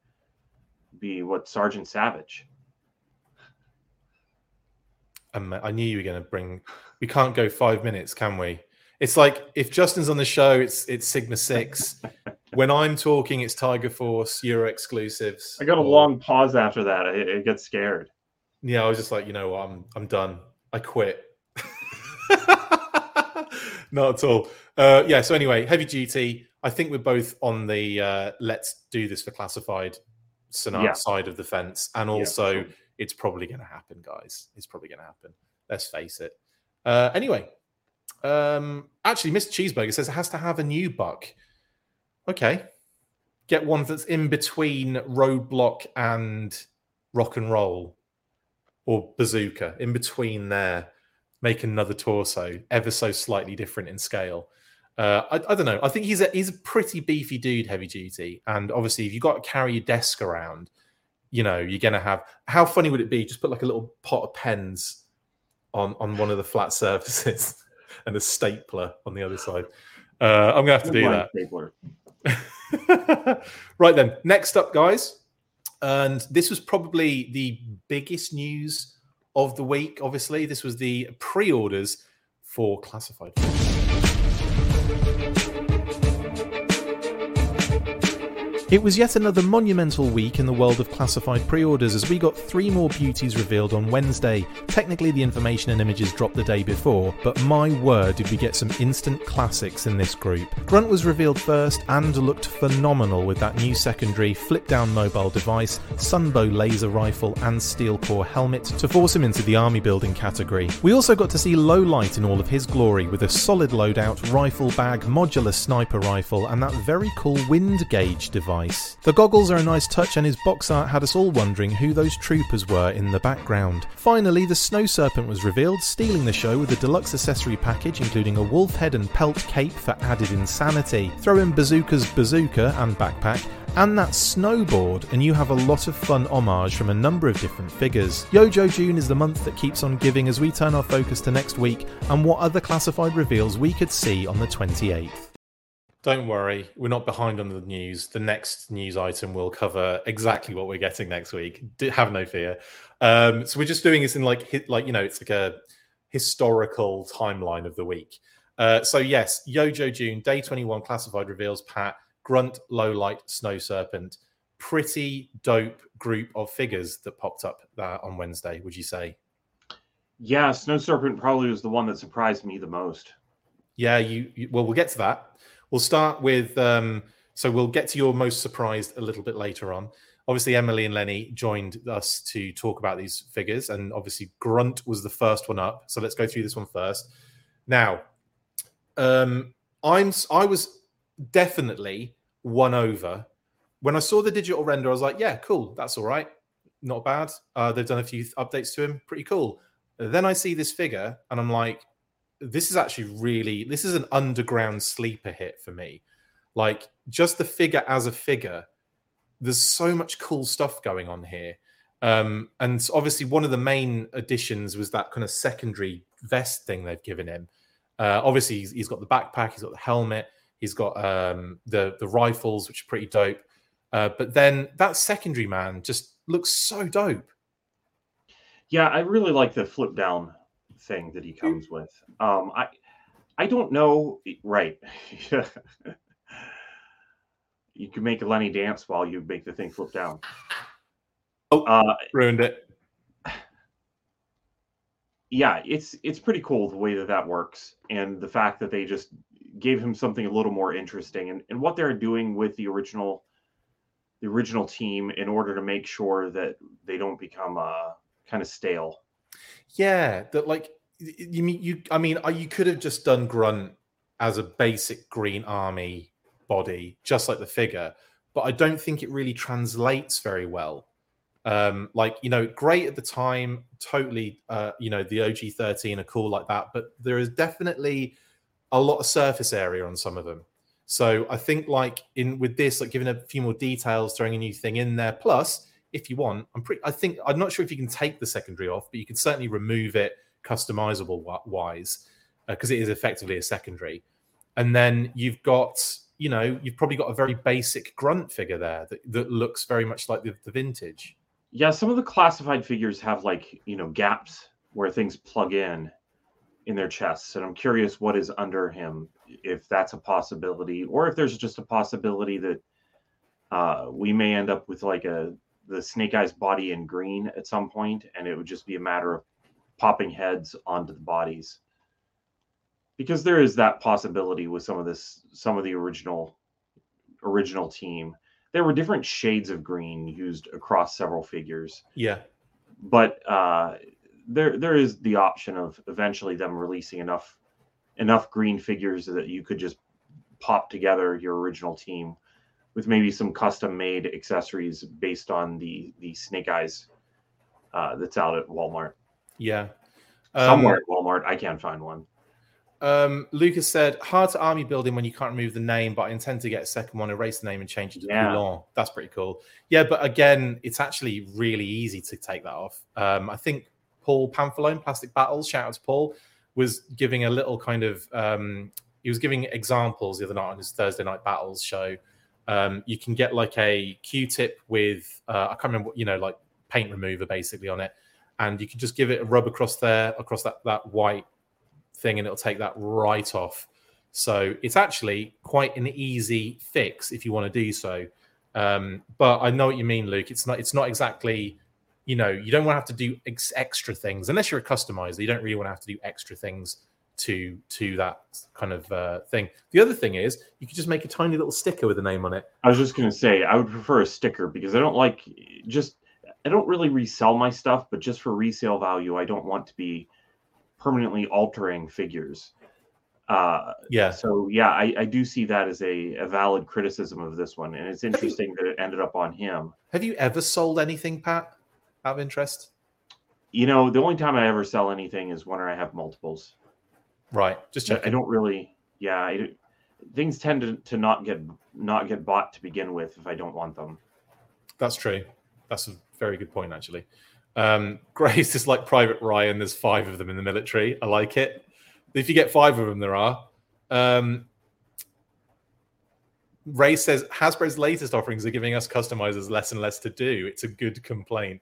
be what Sergeant Savage. Um, I knew you were going to bring. We can't go five minutes, can we? It's like if Justin's on the show, it's it's Sigma Six. when I'm talking, it's Tiger Force Euro exclusives. I got a or... long pause after that. I, I get scared. Yeah, I was just like, you know what, I'm I'm done. I quit. Not at all. Uh, yeah. So anyway, heavy duty. I think we're both on the uh, let's do this for classified scenario yeah. side of the fence, and also yeah. It's probably going to happen, guys. It's probably going to happen. Let's face it. Uh, anyway, um, actually, Mr. Cheeseburger says it has to have a new buck. Okay, get one that's in between roadblock and rock and roll, or bazooka, in between there make another torso ever so slightly different in scale. Uh, I, I, don't know. I think he's a he's a pretty beefy dude, heavy duty, and obviously if you've got to carry your desk around, you know you're gonna have. How funny would it be? Just put like a little pot of pens on on one of the flat surfaces and a stapler on the other side. Uh, I'm gonna have to do that. right then, next up, guys, and this was probably the biggest news of the week. Obviously, this was the pre-orders for classified. It was yet another monumental week in the world of classified pre orders as we got three more beauties revealed on Wednesday. Technically, the information and images dropped the day before, but my word, did we get some instant classics in this group. Grunt was revealed first and looked phenomenal with that new secondary flip down mobile device, Sunbow laser rifle, and steel corps helmet to force him into the army building category. We also got to see Lowlight in all of his glory with a solid loadout, rifle bag, modular sniper rifle, and that very cool wind gauge device The goggles are a nice touch, and his box art had us all wondering who those troopers were in the background. Finally, the Snow Serpent was revealed, stealing the show with a deluxe accessory package including a wolf head and pelt cape for added insanity. Throw in Bazooka's bazooka and backpack, and that snowboard, and you have a lot of fun homage from a number of different figures. YoJoe June is the month that keeps on giving as we turn our focus to next week and what other classified reveals we could see on the 28th. Don't worry, we're not behind on the news. The next news item will cover exactly what we're getting next week. have no fear. Um, so we're just doing this in like like you know, it's like a historical timeline of the week. Uh, so yes, YoJoe June, day twenty one, classified reveals Pat Grunt, Low Light, Snow Serpent. Pretty dope group of figures that popped up there on Wednesday. Would you say? Yeah, Snow Serpent probably was the one that surprised me the most. Yeah, you, you well, we'll get to that. We'll start with um, so we'll get to your most surprised a little bit later on. Obviously, Emily and Lenny joined us to talk about these figures, and obviously Grunt was the first one up. So let's go through this one first. Now, um, I'm I was definitely won over when I saw the digital render. I was like, yeah, cool, that's all right, not bad. Uh, they've done a few updates to him, pretty cool. Then I see this figure, and I'm like, this is actually really this is an underground sleeper hit for me. Like just the figure as a figure, there's so much cool stuff going on here. Um, and obviously, one of the main additions was that kind of secondary vest thing they've given him. Uh, obviously, he's, he's got the backpack, he's got the helmet, he's got um, the the rifles, which are pretty dope. Uh, but then that secondary man just looks so dope. Yeah, I really like the flip down thing that he comes with. Um, I I don't know. Right. you can make Lenny dance while you make the thing flip down. Oh, uh, ruined it. Yeah, it's it's pretty cool the way that that works, and the fact that they just gave him something a little more interesting, and, and what they're doing with the original the original team in order to make sure that they don't become uh, kind of stale. Yeah, that like you mean you? I mean, uh, you could have just done Grunt as a basic Green Army body, just like the figure, but I don't think it really translates very well. Um, like you know, great at the time, totally. Uh, you know, the OG thirteen are cool like that, but there is definitely a lot of surface area on some of them. So I think like in with this, like giving a few more details, throwing a new thing in there. Plus, if you want, I'm pretty. I think I'm not sure if you can take the secondary off, but you can certainly remove it customizable wise because uh, it is effectively a secondary. And then you've got, you know, you've probably got a very basic grunt figure there that, that looks very much like the, the vintage. Yeah, some of the classified figures have like, you know, gaps where things plug in in their chests. And I'm curious what is under him, if that's a possibility, or if there's just a possibility that uh, we may end up with like a the snake eyes body in green at some point, and it would just be a matter of popping heads onto the bodies. Because there is that possibility with some of this some of the original original team. There were different shades of green used across several figures. Yeah. But uh there there is the option of eventually them releasing enough enough green figures that you could just pop together your original team with maybe some custom made accessories based on the the snake eyes uh, that's out at Walmart. Yeah. Um, Somewhere at Walmart. I can't find one. Um, Lucas said, hard to army building when you can't remove the name, but I intend to get a second one, erase the name and change it to yeah. Poulon. That's pretty cool. Yeah, but again, it's actually really easy to take that off. Um, I think Paul Pamphilone, Plastic Battles, shout out to Paul, was giving a little kind of um, he was giving examples the other night on his Thursday night battles show. Um, you can get like a Q-tip with uh, I can't remember, you know, like paint remover basically on it, and you can just give it a rub across there, across that that white thing, and it'll take that right off. So it's actually quite an easy fix if you want to do so. Um, but I know what you mean, Luke. It's not it's not exactly you know you don't want to have to do ex- extra things unless you're a customizer. You don't really want to have to do extra things to to that kind of uh, thing. The other thing is you could just make a tiny little sticker with a name on it. I was just gonna say I would prefer a sticker because I don't like just I don't really resell my stuff, but just for resale value, I don't want to be permanently altering figures. Uh, Yeah. so yeah, I, I do see that as a, a valid criticism of this one, and it's interesting that it ended up on him. Have you ever sold anything, Pat? Out of interest? You know, the only time I ever sell anything is when I have multiples. Right. Just I- checking. I don't really, yeah, I, things tend to, to not get not get bought to begin with if I don't want them. That's true. That's a very good point, actually. Um, Grace is like Private Ryan. There's five of them in the military. I like it. If you get five of them, there are. Um, Ray says Hasbro's latest offerings are giving us customizers less and less to do. It's a good complaint.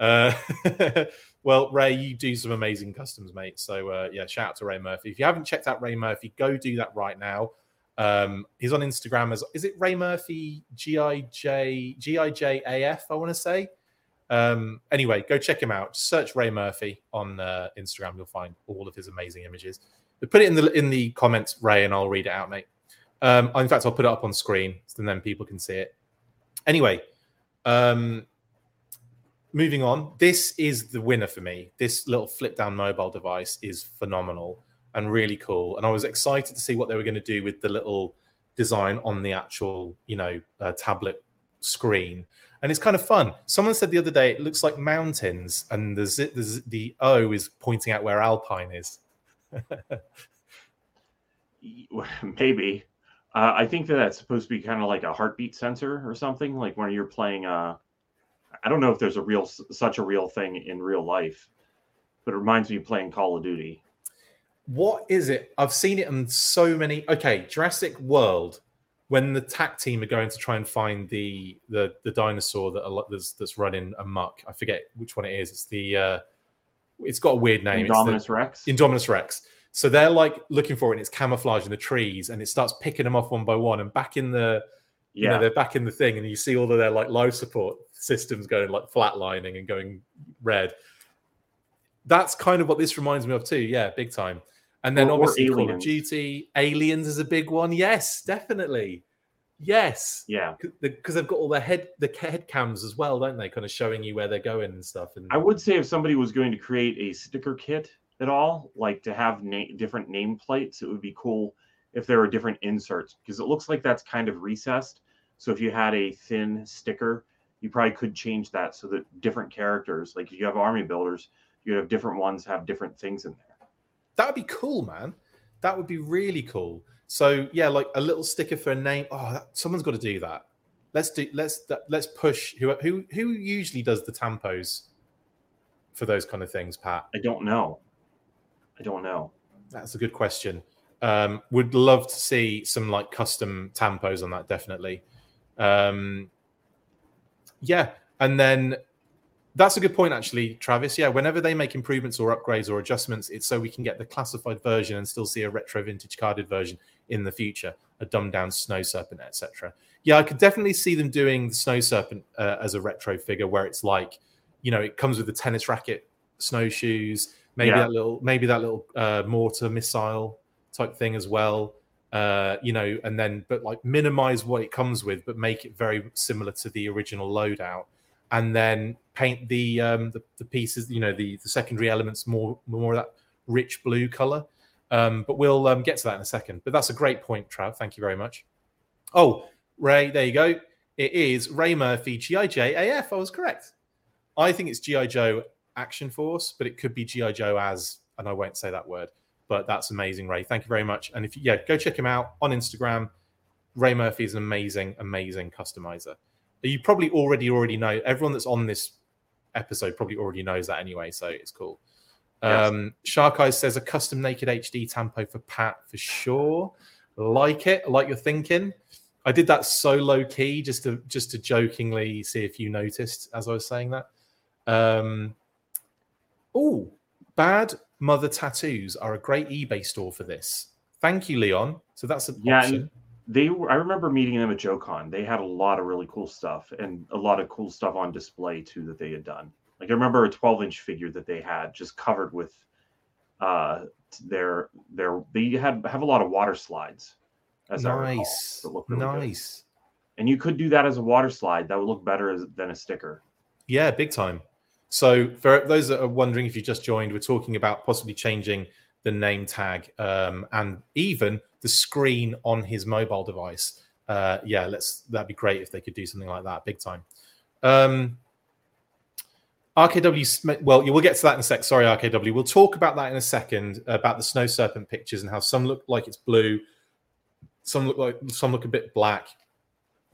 Uh, well, Ray, you do some amazing customs, mate. So uh, yeah, shout out to Ray Murphy. If you haven't checked out Ray Murphy, go do that right now. Um, he's on Instagram as is it Ray Murphy G I J G I J A F? I want to say. Um, anyway, go check him out. Search Ray Murphy on uh, Instagram. You'll find all of his amazing images. But put it in the in the comments, Ray, and I'll read it out, mate. Um, in fact, I'll put it up on screen, so then people can see it. Anyway, um, moving on. This is the winner for me. This little flip down mobile device is phenomenal and really cool. And I was excited to see what they were going to do with the little design on the actual, you know, uh, tablet screen. And it's kind of fun. Someone said the other day it looks like mountains, and the z- the, z- the O is pointing out where Alpine is. Maybe. Uh, I think that that's supposed to be kind of like a heartbeat sensor or something, like when you're playing. Uh, I don't know if there's a real such a real thing in real life, but it reminds me of playing Call of Duty. What is it? I've seen it in so many. Okay, Jurassic World, when the TAC team are going to try and find the the the dinosaur that that's, that's running amok. I forget which one it is. It's the uh, it's got a weird name. It's the- Indominus Rex. Indominus Rex. So they're like looking for it, and it's camouflage in the trees, and it starts picking them off one by one. And back in the, you know, yeah, they're back in the thing, and you see all of their like life support systems going like flatlining and going red. That's kind of what this reminds me of too. Yeah, big time. And then Or- or obviously Call of Duty, Aliens is a big one. Yes, definitely. Yes, yeah. because they've got all their head the head cams as well, don't they? Kind of showing you where they're going and stuff. And I would say if somebody was going to create a sticker kit at all, like to have na- different nameplates, it would be cool if there were different inserts because it looks like that's kind of recessed. So if you had a thin sticker, you probably could change that so that different characters, like if you have army builders, you have different ones have different things in there. That would be cool, man. That would be really cool. So yeah, like a little sticker for a name. Oh, that, someone's got to do that. Let's do. Let's let's push. Who who who usually does the tampos for those kind of things, Pat? I don't know. I don't know. That's a good question. Um, would love to see some like custom tampos on that. Definitely. Um, yeah, and then that's a good point, actually, Travis. Yeah, whenever they make improvements or upgrades or adjustments, it's so we can get the classified version and still see a retro vintage carded version in the future, a dumbed down Snow Serpent, etc. Yeah, I could definitely see them doing the Snow Serpent uh, as a retro figure where it's like, you know, it comes with the tennis racket, snowshoes, maybe Yeah. that little, maybe that little uh, mortar missile type thing as well. Uh, you know, and then but like minimize what it comes with, but make it very similar to the original loadout and then paint the um the, the pieces you know the the secondary elements more more of that rich blue color. Um but we'll um, get to that in a second. But that's a great point trav. Thank you very much. Oh ray there you go. It is ray murphy gi j af i was correct. I think it's gi joe action force but it could be gi joe as and i won't say that word but that's amazing ray. Thank you very much. And if you yeah go check him out on instagram. Ray murphy is an amazing amazing customizer. You probably already already know everyone that's on this episode probably already knows that anyway so it's cool Yes. um shark eyes says a custom naked hd tampo for pat for sure like it I like your thinking i did that so low key just to just to jokingly see if you noticed as i was saying that um Oh, bad mother tattoos are a great eBay store for this. Thank you, Leon. So that's an Yeah, option. They were, I remember meeting them at JoeCon. They had a lot of really cool stuff and a lot of cool stuff on display too that they had done. Like I remember a 12 inch figure that they had just covered with uh their their they had have a lot of water slides. As I recall, nice, that look really good. nice. And you could do that as a water slide. That would look better as, than a sticker. Yeah, big time. So, for those that are wondering if you just joined, we're talking about possibly changing the name tag um, and even the screen on his mobile device. Uh, yeah, let's. That'd be great if they could do something like that, big time. Um, RKW, well, will get to that in a sec. Sorry, RKW. We'll talk about that in a second about the snow serpent pictures and how some look like it's blue, some look like some look a bit black.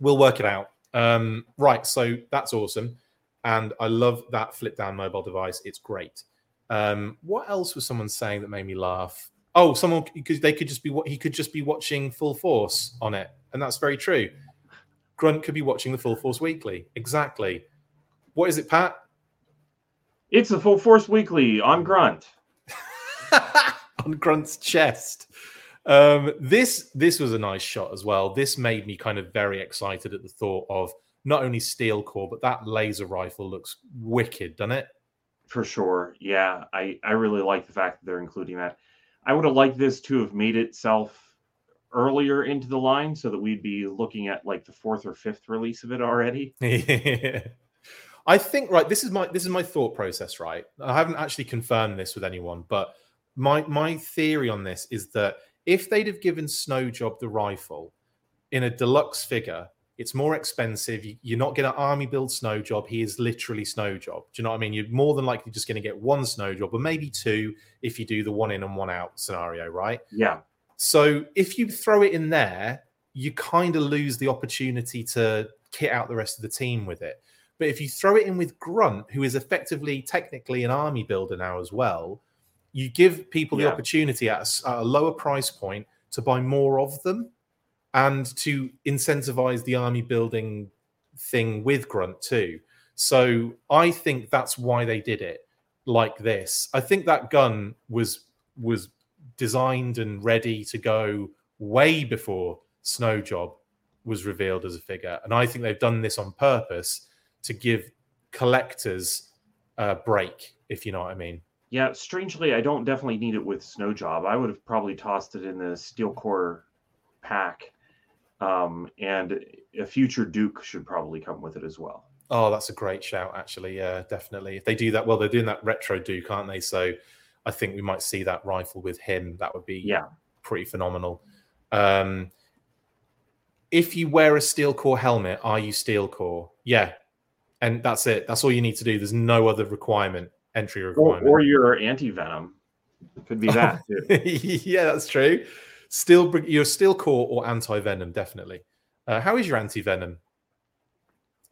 We'll work it out. Um, right, so that's awesome and I love that flip down mobile device. It's great. Um, what else was someone saying that made me laugh? Oh, someone because they could just be what he could just be watching Full Force on it, and that's very true. Grunt could be watching the Full Force Weekly. Exactly. What is it, Pat? It's the full force weekly on Grunt. on Grunt's chest. Um, this this was a nice shot as well. This made me kind of very excited at the thought of not only steel corps, but that laser rifle looks wicked, doesn't it? For sure. Yeah. I, I really like the fact that they're including that. I would have liked this to have made itself earlier into the line so that we'd be looking at like the fourth or fifth release of it already. I think right. This is my this is my thought process. Right, I haven't actually confirmed this with anyone, but my my theory on this is that if they'd have given Snowjob the rifle in a deluxe figure, it's more expensive. You, you're not going to army build snow job. He is literally snow job. Do you know what I mean? You're more than likely just going to get one snow job, or maybe two if you do the one in and one out scenario, right? Yeah. So if you throw it in there, you kind of lose the opportunity to kit out the rest of the team with it. But if you throw it in with Grunt, who is effectively technically an army builder now as well, you give people the opportunity at a, at a lower price point to buy more of them and to incentivize the army building thing with Grunt too. So I think that's why they did it like this. I think that gun was was designed and ready to go way before Snowjob was revealed as a figure, and I think they've done this on purpose to give collectors a break, if you know what I mean. Yeah. Strangely, I don't definitely need it with Snow Job. I would have probably tossed it in the Steel Corps pack. Um, and a future Duke should probably come with it as well. Oh, that's a great shout, actually. Yeah, definitely. If they do that, well, they're doing that retro Duke, aren't they? So I think we might see that rifle with him. That would be Yeah. pretty phenomenal. Um, if you wear a steel corps helmet, are you steel corps? Yeah, and that's it. That's all you need to do. There's no other requirement, entry Or, requirement. or your anti venom. Could be that too. yeah, that's true. Still, you're steel corps or anti venom, definitely. Uh, how is your anti venom?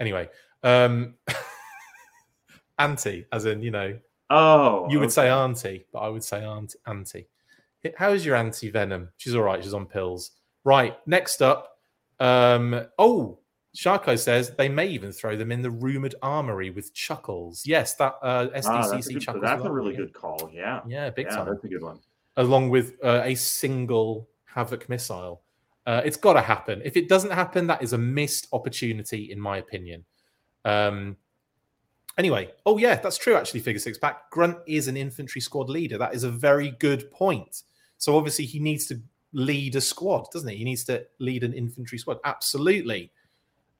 Anyway, um, anti, as in you know, Oh, you would say okay. auntie, but I would say aunt auntie. How is your anti venom? She's all right. She's on pills. Right. Next up, um, oh, Sharko says they may even throw them in the rumored armory with Chuckles. Yes, that uh, SDCC Ah, that's good, Chuckles. that's a really good call. Yeah. Yeah, big yeah, time That's a good one. along with uh, a single Havoc missile. Uh, it's got to happen. If it doesn't happen, that is a missed opportunity, in my opinion. Um, anyway, oh yeah, that's true. Actually, figure six pack. Grunt is an infantry squad leader. That is a very good point. So obviously, he needs to lead a squad, doesn't he? He needs to lead an infantry squad. Absolutely,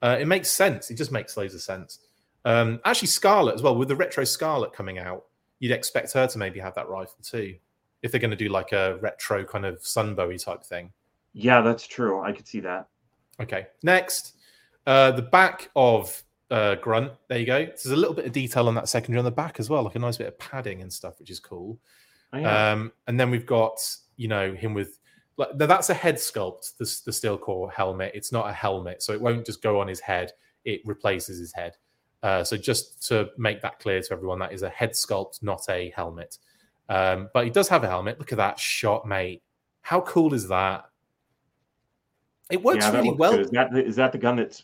uh, it makes sense. It just makes loads of sense. Um, actually, Scarlet as well. With the retro Scarlet coming out, you'd expect her to maybe have that rifle too if they're going to do like a retro kind of sunbowie type thing. Yeah, that's true. I could see that. Okay, next, uh, the back of uh, Grunt. There you go. There's a little bit of detail on that secondary on the back as well, like a nice bit of padding and stuff, which is cool. Oh, yeah. Um, and then we've got you know him with like now that's a head sculpt. The, the steel corps helmet. It's not a helmet, so it won't just go on his head. It replaces his head. Uh, so just to make that clear to everyone, that is a head sculpt, not a helmet. Um, but he does have a helmet. Look at that shot, mate. How cool is that? It works yeah, really well. Is that the, is that the gun that's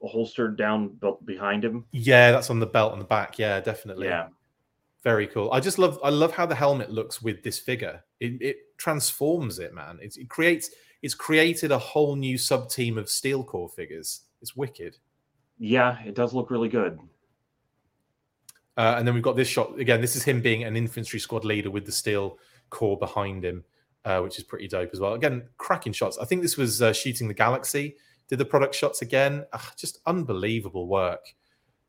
holstered down behind him? Yeah, that's on the belt on the back. Yeah, definitely. Yeah. Very cool. I just love I love how the helmet looks with this figure. It, it transforms it, man. It's, it creates it's created a whole new sub team of steel corps figures. It's wicked. Yeah, it does look really good. Uh, and then we've got this shot again. This is him being an infantry squad leader with the steel corps behind him, uh, which is pretty dope as well. Again, cracking shots. I think this was uh, shooting the Galaxy. Did the product shots again? Ugh, just unbelievable work.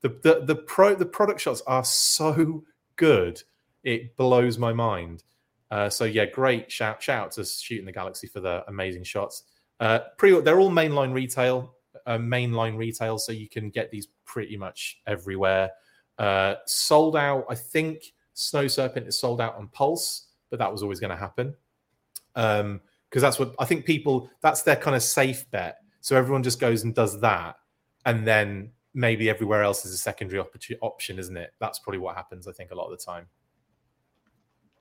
The, the the pro the product shots are so good. It blows my mind. Uh, so yeah, great shout shout out to shooting the Galaxy for the amazing shots. Uh, pre they're all mainline retail, uh, mainline retail, so you can get these pretty much everywhere. Uh, sold out. I think Snow Serpent is sold out on Pulse, but that was always going to happen. Um, because that's what I think people that's their kind of safe bet. So everyone just goes and does that, and then maybe everywhere else is a secondary op- option, isn't it? That's probably what happens. I think a lot of the time.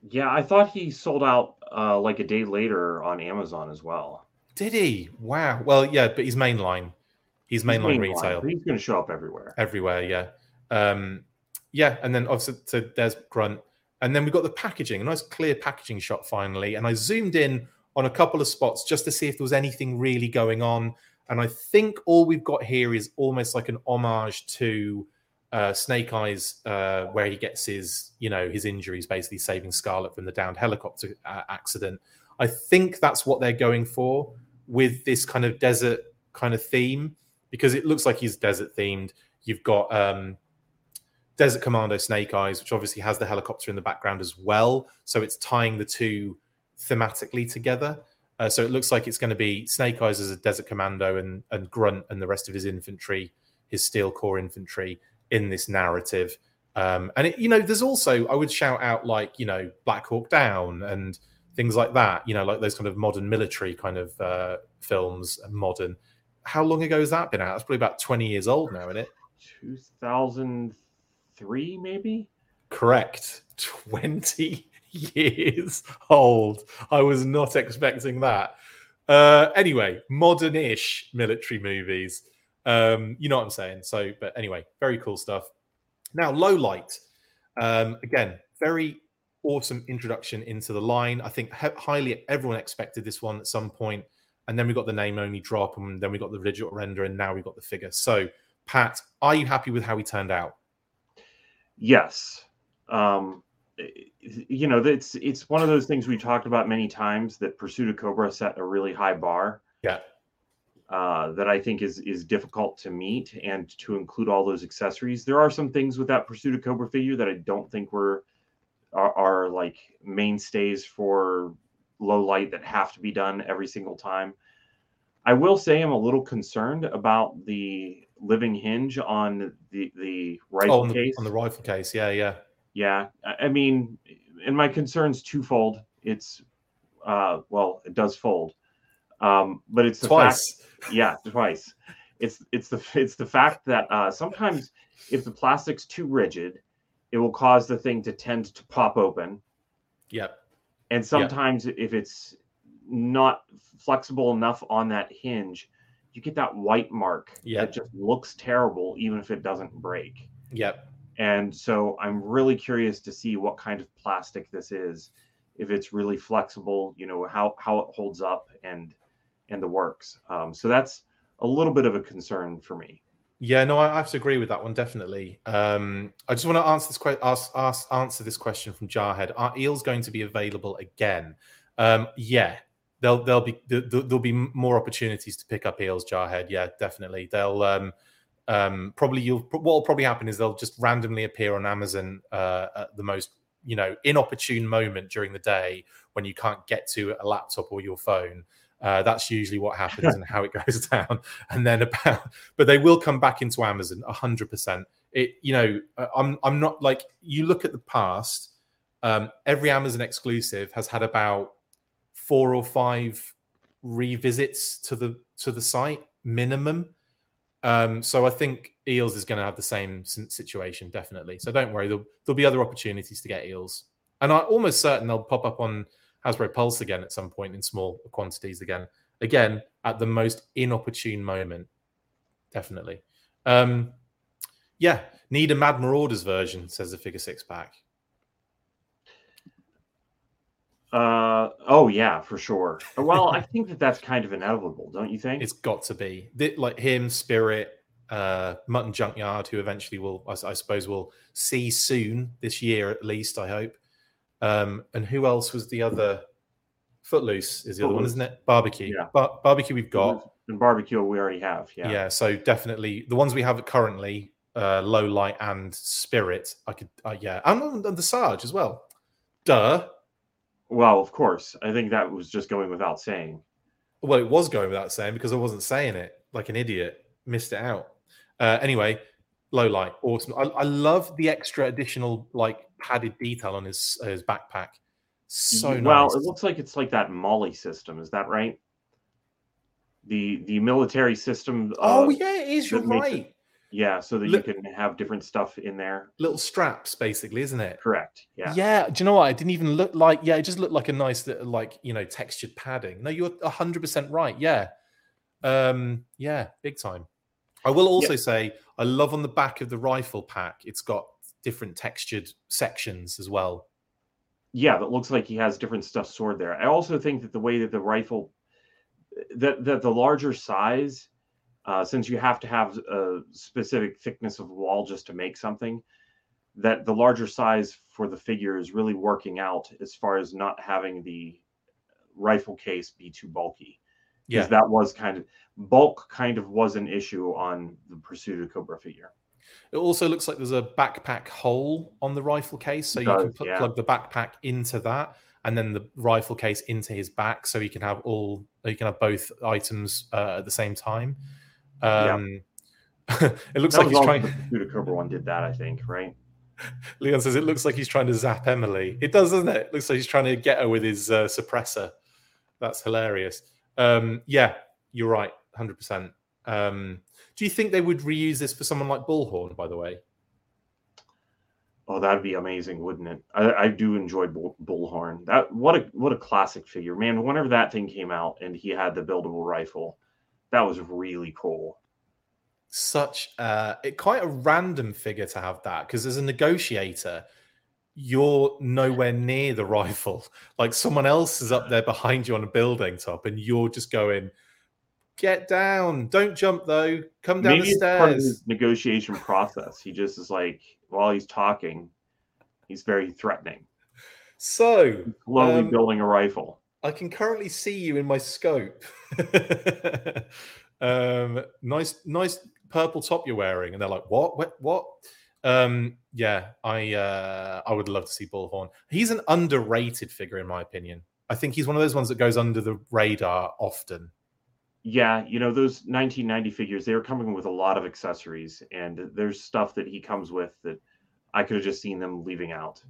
Yeah, I thought he sold out uh, like a day later on Amazon as well. Did he? Wow. Well, yeah, but he's mainline. He's mainline He's retail. He's going to show up everywhere. everywhere. Yeah, um, yeah, and then obviously so there's Grunt, and then we've got the packaging, a nice clear packaging shot finally. And I zoomed in on a couple of spots just to see if there was anything really going on. And I think all we've got here is almost like an homage to uh, Snake Eyes, uh, where he gets his, you know, his injuries, basically saving Scarlet from the downed helicopter uh, accident. I think that's what they're going for with this kind of desert kind of theme because it looks like he's desert themed. You've got um, Desert Commando Snake Eyes, which obviously has the helicopter in the background as well. So it's tying the two thematically together. Uh, so it looks like it's going to be Snake Eyes as a Desert Commando and, and Grunt and the rest of his infantry, his Steel Corps infantry in this narrative. Um, and it, you know, there's also I would shout out like you know Black Hawk Down and things like that. You know, like those kind of modern military kind of uh, films. Modern. How long ago has that been out? It's probably about 20 years old now, isn't it? 2003, maybe. Correct. 20 years old. I was not expecting that. Uh, anyway, modern ish military movies. Um, you know what I'm saying? So, but anyway, very cool stuff. Now, low light. Um, again, very awesome introduction into the line. I think highly everyone expected this one at some point, and then we got the name only drop, and then we got the digital render, and now we got the figure. So, Pat, are you happy with how he turned out? Yes. Um, you know, it's it's one of those things we talked about many times that Pursuit of Cobra set a really high bar. Yeah. Uh, that I think is is difficult to meet and to include all those accessories. There are some things with that Pursuit of Cobra figure that I don't think were are, are like mainstays for low light that have to be done every single time. I will say I'm a little concerned about the living hinge on the the rifle Oh, on the, case. on the rifle case. Yeah, yeah. Yeah, I mean, and my concern's twofold. It's uh, well, it does fold, um, but it's the Twice. fact, yeah, twice. It's it's the it's the fact that uh, sometimes if the plastic's too rigid, it will cause the thing to tend to pop open, Yep. and sometimes if it's not flexible enough on that hinge, you get that white mark Yeah. that just looks terrible, even if it doesn't break. Yep. And so I'm really curious to see what kind of plastic this is, if it's really flexible, you know, how how it holds up and and the works. Um, so that's a little bit of a concern for me. Yeah, no, I I have to agree with that one definitely. Um, I just want to answer this que- ask, ask, answer this question from Jarhead. Are eels going to be available again? Um, yeah, there'll there'll be there- there'll be more opportunities to pick up eels. Jarhead, yeah, definitely. They'll um, um, probably you'll what will probably happen is they'll just randomly appear on Amazon uh, at the most you know inopportune moment during the day when you can't get to a laptop or your phone. Uh, that's usually what happens and how it goes down. And then about, but they will come back into Amazon hundred percent. It, you know, uh, I'm I'm not like you look at the past. Um, every Amazon exclusive has had about four or five revisits to the to the site minimum. Um, so I think Eels is going to have the same situation definitely. So don't worry, there'll, there'll be other opportunities to get Eels, and I'm almost certain they'll pop up on Hasbro Pulse again at some point in small quantities again. Again, at the most inopportune moment, definitely. Um, yeah, need a Mad Marauders version, says the figure six pack. Uh oh yeah, for sure. Well, I think that that's kind of inevitable, don't you think? It's got to be like him, Spirit, uh, Mutt and Junkyard, who eventually will, I suppose, we'll see soon this year at least. I hope. Um, and who else was the other? Footloose is the other one, isn't it? Barbecue. Yeah. Bar- barbecue we've got. and barbecue we already have. Yeah. Yeah. So definitely the ones we have currently, uh, Low Light and Spirit. I could, uh, yeah, and, and the Sarge as well. Duh. Well, of course. I think that was just going without saying. Well, it was going without saying because I wasn't saying it like an idiot. Missed it out. Uh, anyway, low light, awesome. I, I love the extra additional like padded detail on his his backpack. So well, nice. it looks like it's like that MOLLE system. Is that right? The the military system. oh uh, yeah, it is. You're makes it- right. Yeah, so that Look- you can have different stuff in there. Little straps, basically, isn't it? Correct. Yeah. Yeah. Do you know what? It didn't even look like. Yeah, it just looked like a nice, little, like you know, textured padding. No, you're hundred percent right. Yeah. Um. Yeah. Big time. I will also say I love on the back of the rifle pack. It's got different textured sections as well. yeah that looks like he has different stuff stored there i also think that the way that the rifle that that the larger size uh, since you have to have a specific thickness of wall just to make something that the larger size for the figure is really working out as far as not having the rifle case be too bulky Yeah. because that was kind of bulk kind of was an issue on the pursuit of cobra figure It also looks like there's a backpack hole on the rifle case, so you can put, yeah. plug the backpack into that, and then the rifle case into his back, so you can have all you can have both items uh, at the same time. Yeah. Um, it looks that like he's trying. the cobra one did that i think right Leon says it looks like he's trying to zap Emily. It does, doesn't it? It looks like he's trying to get her with his uh, suppressor. That's hilarious. Um, yeah, you're right, hundred percent. Um, do you think they would reuse this for someone like Bullhorn? By the way, Oh, that'd be amazing, wouldn't it? I, I do enjoy Bull, Bullhorn. That what a what a classic figure, man. Whenever that thing came out and he had the buildable rifle, that was really cool. such uh it, quite a random figure to have that because as a negotiator you're nowhere near the rifle like someone else is up there behind you on a building top and you're just going get down don't jump though come down Maybe the it's part of his negotiation process. He just is like while he's talking, he's very threatening. so Slowly Um, building a rifle. i can currently see you in my scope um nice nice purple top you're wearing. And they're like what? What? What? Um yeah i uh i would love to see bullhorn he's an underrated figure in my opinion. I think he's one of those ones that goes under the radar often. Yeah, you know those 1990 figures. They were coming with a lot of accessories, and there's stuff that he comes with that I could have just seen them leaving out.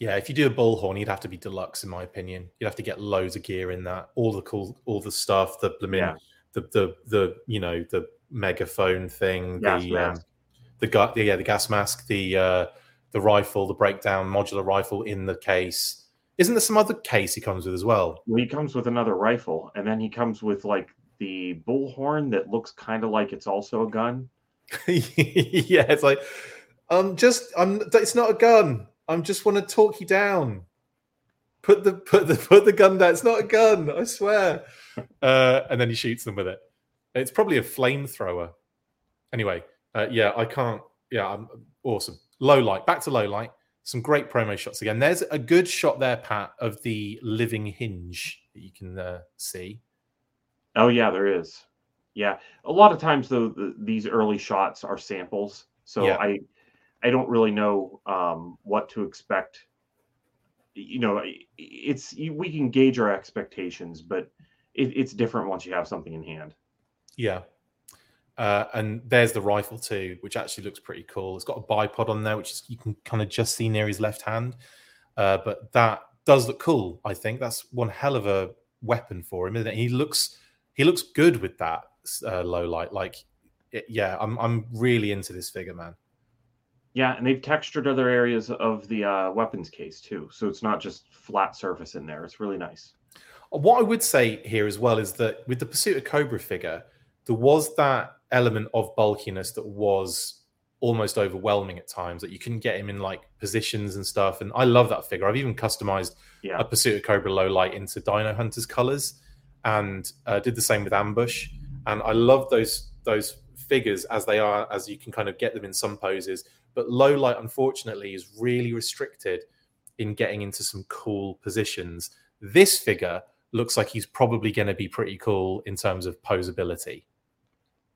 Yeah if you do a bullhorn you'd have to be deluxe in my opinion. You'd have to get loads of gear in that. All the cool all the stuff the blooming Yeah. the the the you know the megaphone thing Gas the um, the gu- the yeah the gas mask the uh the rifle the breakdown modular rifle in the case. Isn't there some other case he comes with as well? Well, he comes with another rifle, and then he comes with like the bullhorn that looks kind of like it's also a gun. yeah it's like um just i'm it's not a gun i'm just want to talk you down. Put the put the put the gun down. It's not a gun i swear. Uh and then he shoots them with it. It's probably a flamethrower. Anyway uh, yeah i can't yeah i'm awesome. Low light back to low light. Some great promo shots again. There's a good shot there pat of the living hinge that you can uh, see. Oh yeah, there is. Yeah, a lot of times though, the, these early shots are samples, so Yeah. I I don't really know um, what to expect. You know, it's we can gauge our expectations, but it, it's different once you have something in hand. Yeah. Uh, and there's the rifle too, which actually looks pretty cool. It's got a bipod on there, which is, you can kind of just see near his left hand. Uh, but that does look cool. I think that's one hell of a weapon for him? He looks he looks good with that uh, low light. Like, it, yeah, I'm I'm really into this figure, man. Yeah, and they've textured other areas of the uh, weapons case too, so it's not just flat surface in there. It's really nice. What I would say here as well is that with the Pursuit of Cobra figure, there was that element of bulkiness that was almost overwhelming at times that you can get him in like positions and stuff. And I love that figure. I've even customized Yeah. a Pursuit of Cobra low light into Dino Hunters colors, and uh, did the same with Ambush. And I love those those figures as they are, as you can kind of get them in some poses. But low light, unfortunately, is really restricted in getting into some cool positions. This figure looks like he's probably going to be pretty cool in terms of posability.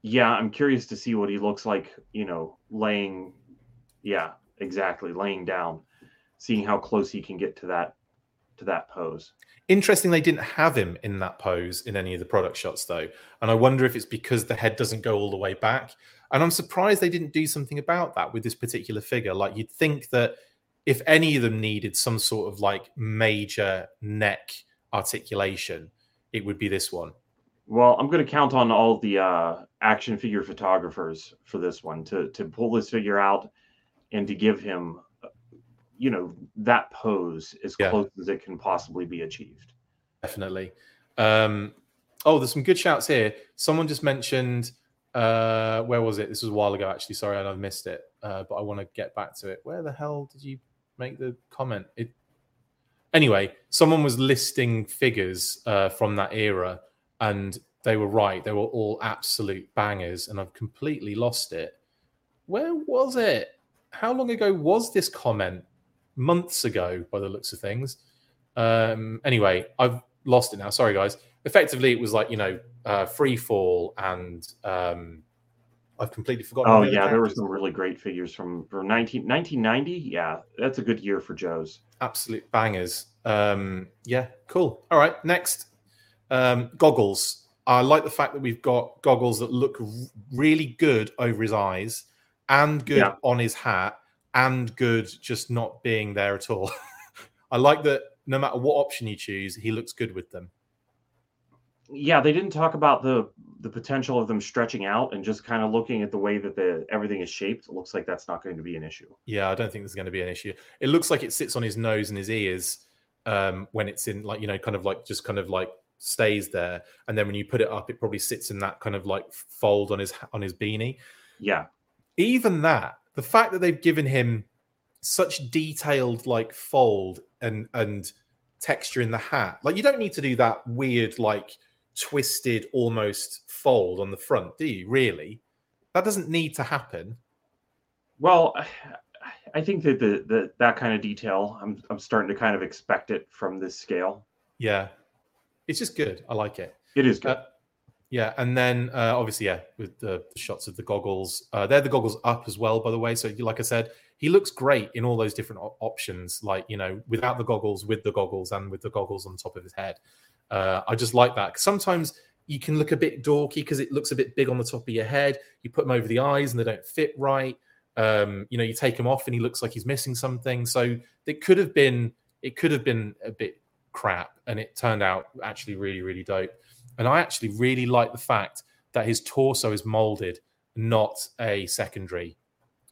Yeah, I'm curious to see what he looks like, you know, laying yeah, exactly, laying down, seeing how close he can get to that to that pose. Interesting, they didn't have him in that pose in any of the product shots, though. And I wonder if it's because the head doesn't go all the way back. And I'm surprised they didn't do something about that with this particular figure. Like, you'd think that if any of them needed some sort of like major neck articulation, it would be this one. Well, I'm going to count on all the uh, action figure photographers for this one to to pull this figure out and to give him, uh, you know, that pose as Yeah. close as it can possibly be achieved. Definitely. Um, oh, there's some good shouts here. Someone just mentioned, uh, where was it? This was a while ago, actually. Sorry, I've missed it, uh, but I want to get back to it. Where the hell did you make the comment? It. Anyway, someone was listing figures uh, from that era, and they were right. They were all absolute bangers, and I've completely lost it. Where was it? How long ago was this comment? Months ago, by the looks of things. Um, anyway, I've lost it now. Sorry, guys. Effectively, it was like you know, uh, free fall, and um, I've completely forgotten. Oh yeah, there were some really great figures from from 19, 1990. Yeah, that's a good year for Joe's. absolute bangers. Um, yeah, cool. All right, next, um, goggles. I like the fact that we've got goggles that look r- really good over his eyes, and good Yeah. on his hat, and good just not being there at all. I like that. No matter what option you choose, he looks good with them. Yeah, they didn't talk about the the potential of them stretching out and just kind of looking at the way that the everything is shaped. It looks like that's not going to be an issue. Yeah, I don't think there's going to be an issue. It looks like it sits on his nose and his ears um, when it's in, like, you know, kind of like just kind of like stays there. And then when you put it up, it probably sits in that kind of like fold on his on his beanie. Yeah, Even that, the fact that they've given him such detailed like fold and and texture in the hat, like you don't need to do that weird like twisted almost fold on the front, do you? Really? That doesn't need to happen. Well, I think that the, the that kind of detail, I'm I'm starting to kind of expect it from this scale. Yeah, it's just good. I like it. It is good. Uh, yeah, and then uh, obviously, yeah, with the, the shots of the goggles, uh, they're the goggles up as well, by the way. So, like I said, he looks great in all those different op- options, like you know, without the goggles, with the goggles, and with the goggles on top of his head. Uh, I just like that. Sometimes you can look a bit dorky because it looks a bit big on the top of your head. You put them over the eyes and they don't fit right. Um, you know, you take him off and he looks like he's missing something. So it could have been, it could have been a bit crap, and it turned out actually really, really dope. And I actually really like the fact that his torso is molded, not a secondary.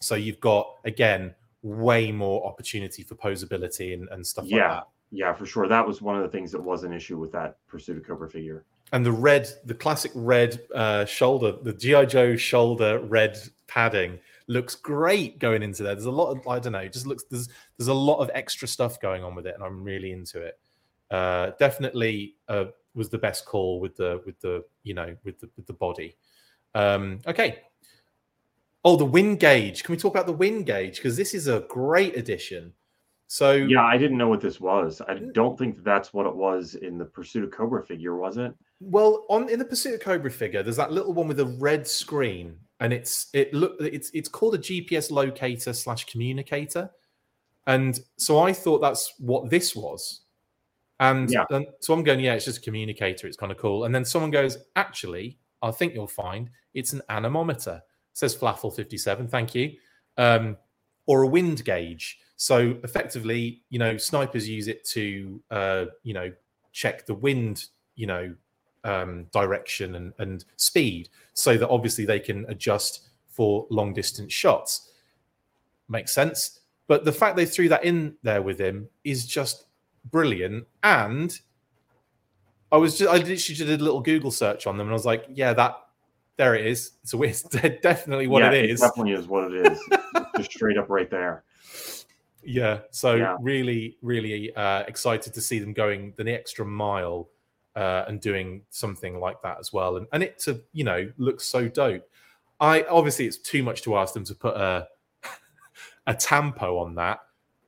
So you've got again way more opportunity for posability and, and stuff like Yeah. that. Yeah, for sure. That was one of the things that was an issue with that Pursuit of Cobra figure. And the red, the classic red uh, shoulder, the GI Joe shoulder red padding looks great going into there. There's a lot of I don't know, it just looks there's there's a lot of extra stuff going on with it, and I'm really into it. Uh, definitely uh, was the best call with the with the you know with the with the body. Um, okay. Oh, the wind gauge. Can we talk about the wind gauge? Because this is a great addition. So Yeah, I didn't know what this was. I don't think that's what it was in the Pursuit of Cobra figure, was it? Well, on in the Pursuit of Cobra figure, there's that little one with a red screen, and it's it look it's it's called a GPS locator slash communicator, and so I thought that's what this was, and, Yeah. and so I'm going, yeah, it's just a communicator. It's kind of cool, and then someone goes, actually, I think you'll find it's an anemometer. says Flaffle fifty seven, thank you, um, or a wind gauge. So effectively, you know, snipers use it to uh, you know check the wind, you know, um, direction and, and speed so that obviously they can adjust for long distance shots. Makes sense. But the fact they threw that in there with him is just brilliant. And I was just, I literally just did a little Google search on them and I was like, yeah, that there it is. So it's definitely what yeah, it is. It definitely is what it is. just straight up right there. Yeah. So Yeah. really, really uh, excited to see them going the extra mile uh, and doing something like that as well. And and it to you know looks so dope. I obviously it's too much to ask them to put a a tampo on that.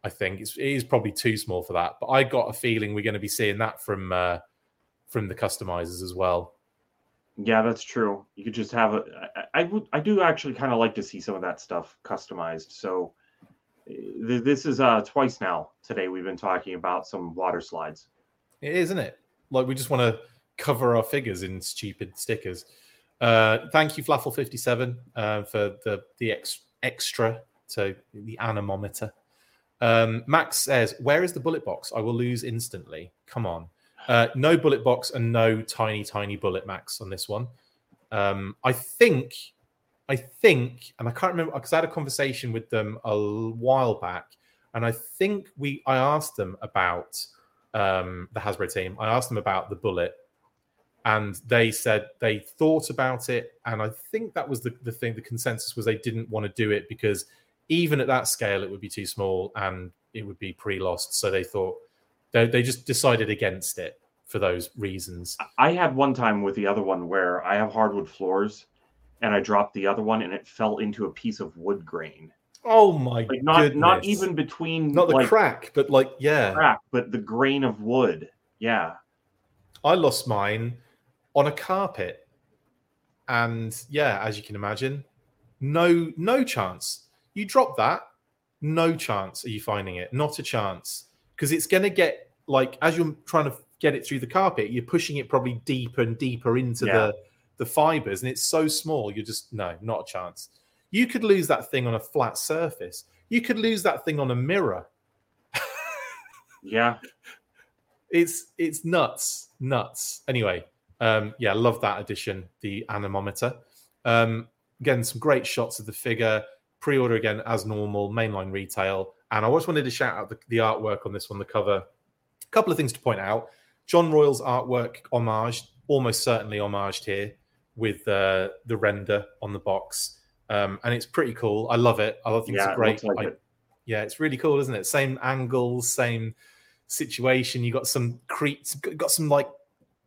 I think it's, it is probably too small for that. But I got a feeling we're going to be seeing that from uh, from the customizers as well. Yeah, that's true. You could just have a. I, I would. I do actually kind of like to see some of that stuff customized. So this is uh twice now today we've been talking about some water slides. It is, isn't it? Like we just want to cover our figures in stupid stickers. Uh, thank you, Flaffle57, uh, for the the ex- extra to the anemometer. Um, Max says, "Where is the bullet box? I will lose instantly." Come on, uh, no bullet box and no tiny tiny bullet, Max, on this one. Um, I think, I think, and I can't remember because I had a conversation with them a while back, and I think we I asked them about um, the Hasbro team. I asked them about the bullet, and they said they thought about it, and I think that was the, the thing. The consensus was they didn't want to do it because even at that scale, it would be too small and it would be pre-lost. So they thought they they just decided against it for those reasons. I had one time with the other one where I have hardwood floors, and I dropped the other one and it fell into a piece of wood grain. Oh my Like not not even between not the like, crack, but like yeah. crack, but the grain of wood. Yeah. I lost mine on a carpet. And yeah, as you can imagine, no no chance. You drop that, no chance are you finding it. Not a chance. Because it's gonna get like as you're trying to get it through the carpet, you're pushing it probably deeper and deeper into Yeah. the the fibers, and it's so small, you're just no, not a chance. You could lose that thing on a flat surface. You could lose that thing on a mirror. Yeah. it's it's nuts nuts anyway um yeah love that addition the anemometer um again some great shots of the figure pre-order again as normal mainline retail and i just wanted to shout out the, the artwork on this one the cover a couple of things to point out john royle's artwork homage almost certainly homaged here with uh, the render on the box um and it's pretty cool i love it i think Yeah. it's a it great looks like I- it. yeah, it's really cool, isn't it? Same angles, same situation. You got some creeps, got some like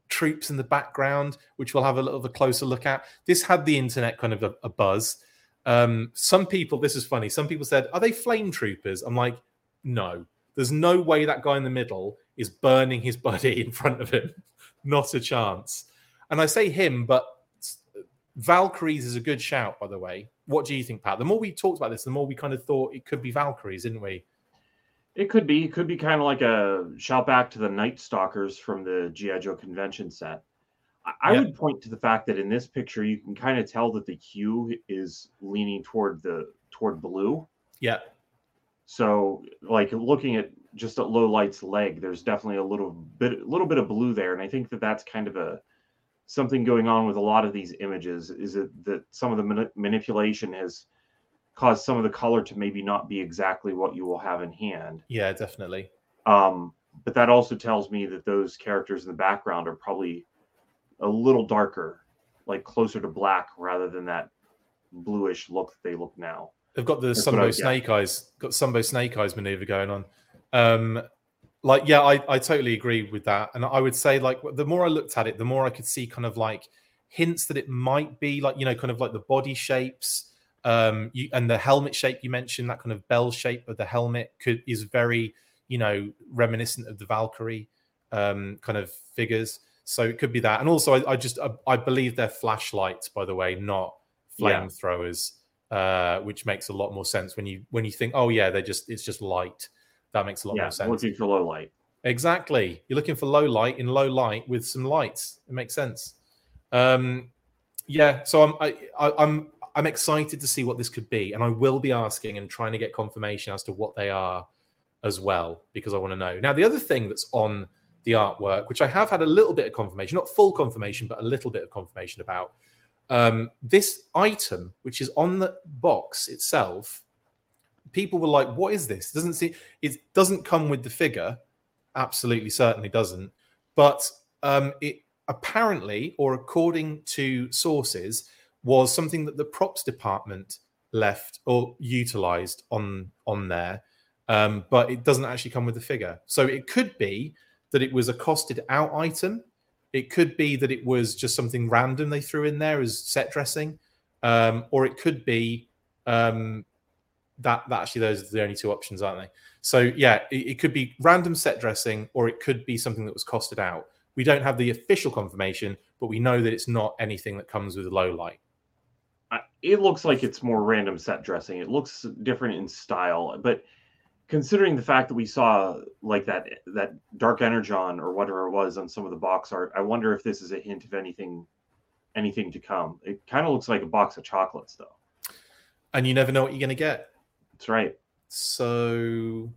troops in the background, which we'll have a little of a closer look at. This had the internet kind of a, a buzz. Um, some people, this is funny. Some people said, "Are they flame troopers?" I'm like, no. There's no way that guy in the middle is burning his buddy in front of him. Not a chance. And I say him, but Valkyries is a good shout, by the way. What do you think, Pat? The more we talked about this, the more we kind of thought it could be Valkyries, didn't we? It could be. It could be kind of like a shout back to the Night Stalkers from the GI Joe convention set. I, I would point to the fact that in this picture you can kind of tell that the hue is leaning toward the toward blue. Yeah. So, like looking at just at low light's leg, there's definitely a little bit, a little bit of blue there, and I think that that's kind of a something going on with a lot of these images. Is it that some of the mani- manipulation has caused some of the color to maybe not be exactly what you will have in hand? Yeah, definitely. Um, but that also tells me that those characters in the background are probably a little darker, like closer to black rather than that bluish look that they look now. They've got the That's what Sunbow. Snake Eyes, got Sunbow Snake Eyes maneuver going on. Um, like, yeah, I, I totally agree with that. And I would say, like, the more I looked at it, the more I could see kind of like hints that it might be like, you know, kind of like the body shapes, um, you, and the helmet shape you mentioned, that kind of bell shape of the helmet could is very, you know, reminiscent of the Valkyrie um, kind of figures. So it could be that. And also, I, I just I, I believe they're flashlights, by the way, not Yeah. flamethrowers uh, which makes a lot more sense when you when you think, oh yeah, they're just it's just light. That makes a lot Yeah, more sense. looking for low light. Exactly. You're looking for low light in low light with some lights. It makes sense. Um, yeah. So I'm I, I, I'm I'm excited to see what this could be, and I will be asking and trying to get confirmation as to what they are as well because I want to know. Now, the other thing that's on the artwork, which I have had a little bit of confirmation, not full confirmation, but a little bit of confirmation about, um, this item, which is on the box itself, people were like, "What is this?" Doesn't see it doesn't come with the figure. Absolutely, certainly doesn't. But um, it apparently, or according to sources, was something that the props department left or utilized on on there, um, but it doesn't actually come with the figure. So it could be that it was a costed out item. It could be that it was just something random they threw in there as set dressing, um, or it could be um, that that actually those are the only two options, aren't they? So yeah, it, it could be random set dressing, or it could be something that was costed out. We don't have the official confirmation, but we know that it's not anything that comes with low light. It looks like it's more random set dressing. It looks different in style, but considering the fact that we saw like that that dark energon or whatever it was on some of the box art, I wonder if this is a hint of anything anything to come. It kind of looks like a box of chocolates though. And you never know what you're going to get. That's right. So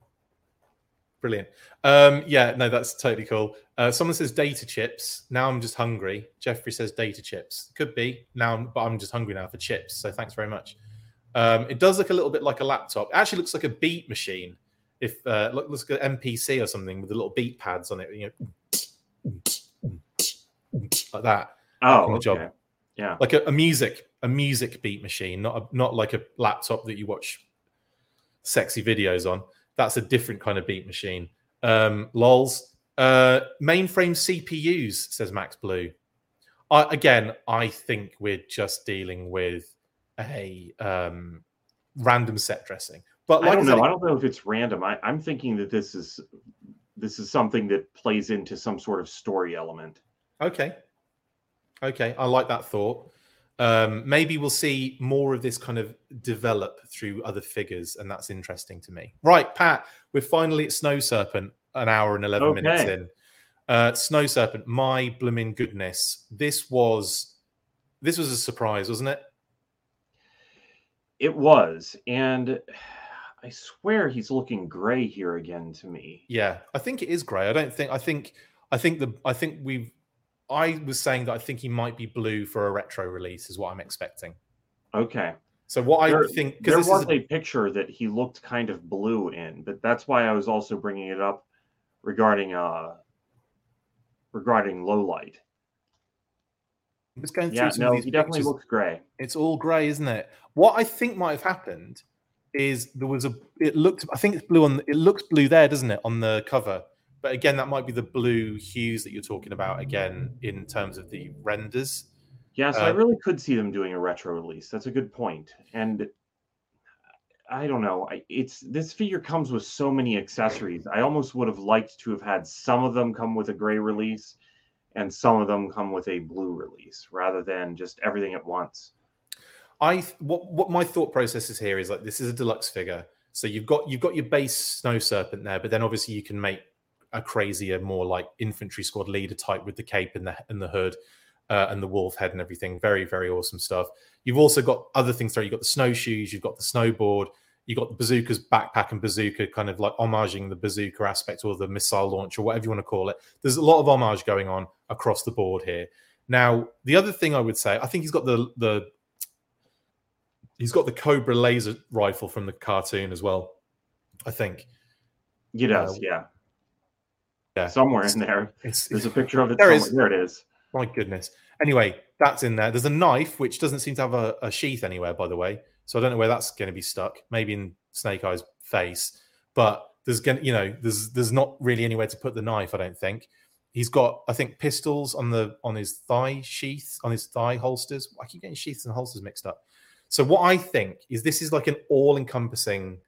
brilliant. Um, yeah, no, that's totally cool. Uh, someone says data chips. Now I'm just hungry. Jeffrey says data chips. Could be now, I'm- but I'm just hungry now for chips. So thanks very much. Um, it does look a little bit like a laptop. It actually looks like a beat machine. If uh, look, looks like an MPC or something with the little beat pads on it, you know, like that. Oh, Good job. Yeah. like a, a music a music beat machine not a, not like a laptop that you watch sexy videos on that's a different kind of beat machine um lols uh mainframe cpus says max blue I, again i think we're just dealing with a um random set dressing but like I don't know. I don't know if it's random. I, I'm thinking that this is this is something that plays into some sort of story element. Okay. Okay. I like that thought. Um, maybe we'll see more of this kind of develop through other figures, and that's interesting to me. Right, Pat, we're finally at Snow Serpent, an hour and 11 minutes in. Uh, Snow Serpent, my blooming goodness. This was this was a surprise, wasn't it? It was, and I swear he's looking gray here again to me. Yeah, I think it is grey. I don't think I think I think the I think we've I was saying that I think he might be blue for a retro release, is what I'm expecting. Okay. So what There- I think There was is a picture that he looked kind of blue in, but that's why I was also bringing it up regarding uh regarding low light. Just going through Yeah, some no, of he these definitely pictures. looks gray. It's all grey, isn't it? What I think might have happened is there was a. It looked. I think it's blue on. It looks blue there, doesn't it, on the cover? But again, that might be the blue hues that you're talking about again in terms of the renders. Yeah, so I Uh, really could see them doing a retro release. That's a good point. And I don't know. I, it's this figure comes with so many accessories. I almost would have liked to have had some of them come with a gray release and some of them come with a blue release rather than just everything at once. I what what my thought process is here is like this is a deluxe figure, so you've got you've got your base snow serpent there, but then obviously you can make a crazier, more like infantry squad leader type with the cape and the and the hood uh, and the wolf head and everything. Very very awesome stuff. You've also got other things there. You've got the snowshoes, you've got the snowboard, you've got the bazooka's backpack and bazooka, kind of like homaging the bazooka aspect or the missile launch or whatever you want to call it. There's a lot of homage going on across the board here. Now, the other thing I would say, I think he's got the the he's got the Cobra laser rifle from the cartoon as well. I think. He does, Uh, yeah. Yeah. Somewhere in there. It's, There's a picture of it. There somewhere. is. There it is. my goodness. Anyway, that's in there. There's a knife which doesn't seem to have a, a sheath anywhere, by the way. So I don't know where that's going to be stuck. Maybe in Snake Eye's face, but there's going to, you know, there's there's not really anywhere to put the knife. I don't think. He's got, I think, pistols on the on his thigh sheath, on his thigh holsters. I keep getting sheaths and holsters mixed up. So what I think is this is like an all-encompassing,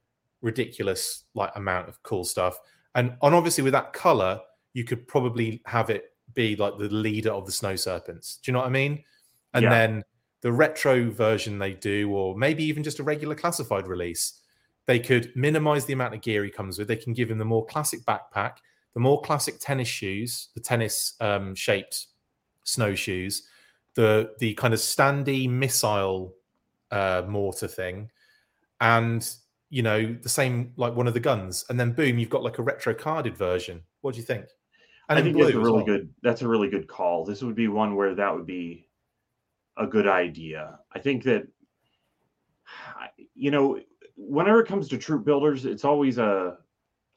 ridiculous like amount of cool stuff. And and obviously with that color, you could probably have it be like the leader of the snow serpents. Do you know what I mean? And Yeah. then the retro version they do, or maybe even just a regular classified release, they could minimize the amount of gear he comes with. They can give him the more classic backpack, the more classic tennis shoes, the tennis um, shaped snowshoes, the the kind of standy missile uh, mortar thing, and you know the same like one of the guns, and then boom, you've got like a retro carded version. What do you think? I in think that's a really well. good. That's a really good call. This would be one where that would be a good idea. I think that you know, whenever it comes to troop builders, it's always a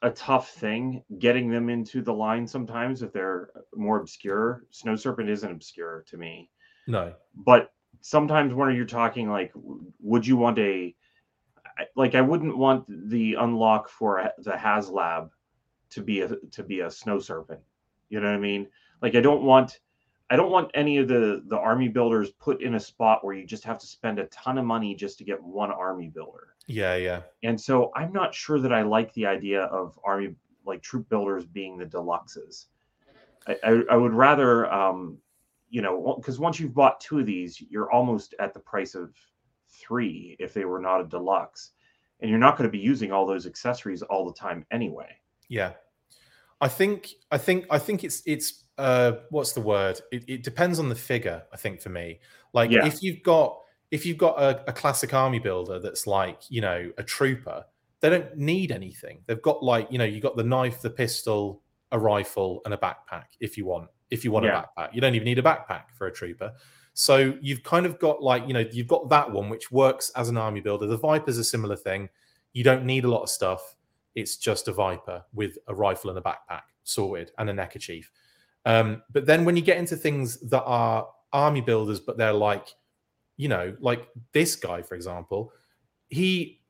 a tough thing getting them into the line sometimes if they're more obscure. Snow Serpent isn't obscure to me, No, but sometimes when you're talking like, would you want a like I wouldn't want the unlock for the HasLab to be a to be a snow serpent. You know what I mean? Like I don't want I don't want any of the the army builders put in a spot where you just have to spend a ton of money just to get one army builder. Yeah, yeah. And so I'm not sure that I like the idea of army like troop builders being the deluxes. I, I, I would rather um you know because once you've bought two of these, you're almost at the price of three if they were not a deluxe. And you're not going to be using all those accessories all the time anyway. Yeah. I think I think I think it's it's uh what's the word? It, it depends on the figure, I think for me. Like Yeah. if you've got if you've got a, a classic army builder that's like, you know, a trooper, they don't need anything. They've got like, you know, you got the knife, the pistol, a rifle, and a backpack if you want. If you want Yeah. a backpack. You don't even need a backpack for a trooper. So you've kind of got like, you know, you've got that one which works as an army builder. The Viper's a similar thing. You don't need a lot of stuff. It's just a Viper with a rifle and a backpack sorted and a neckerchief. Um, but then when you get into things that are army builders, but they're like, you know, like this guy, for example, he,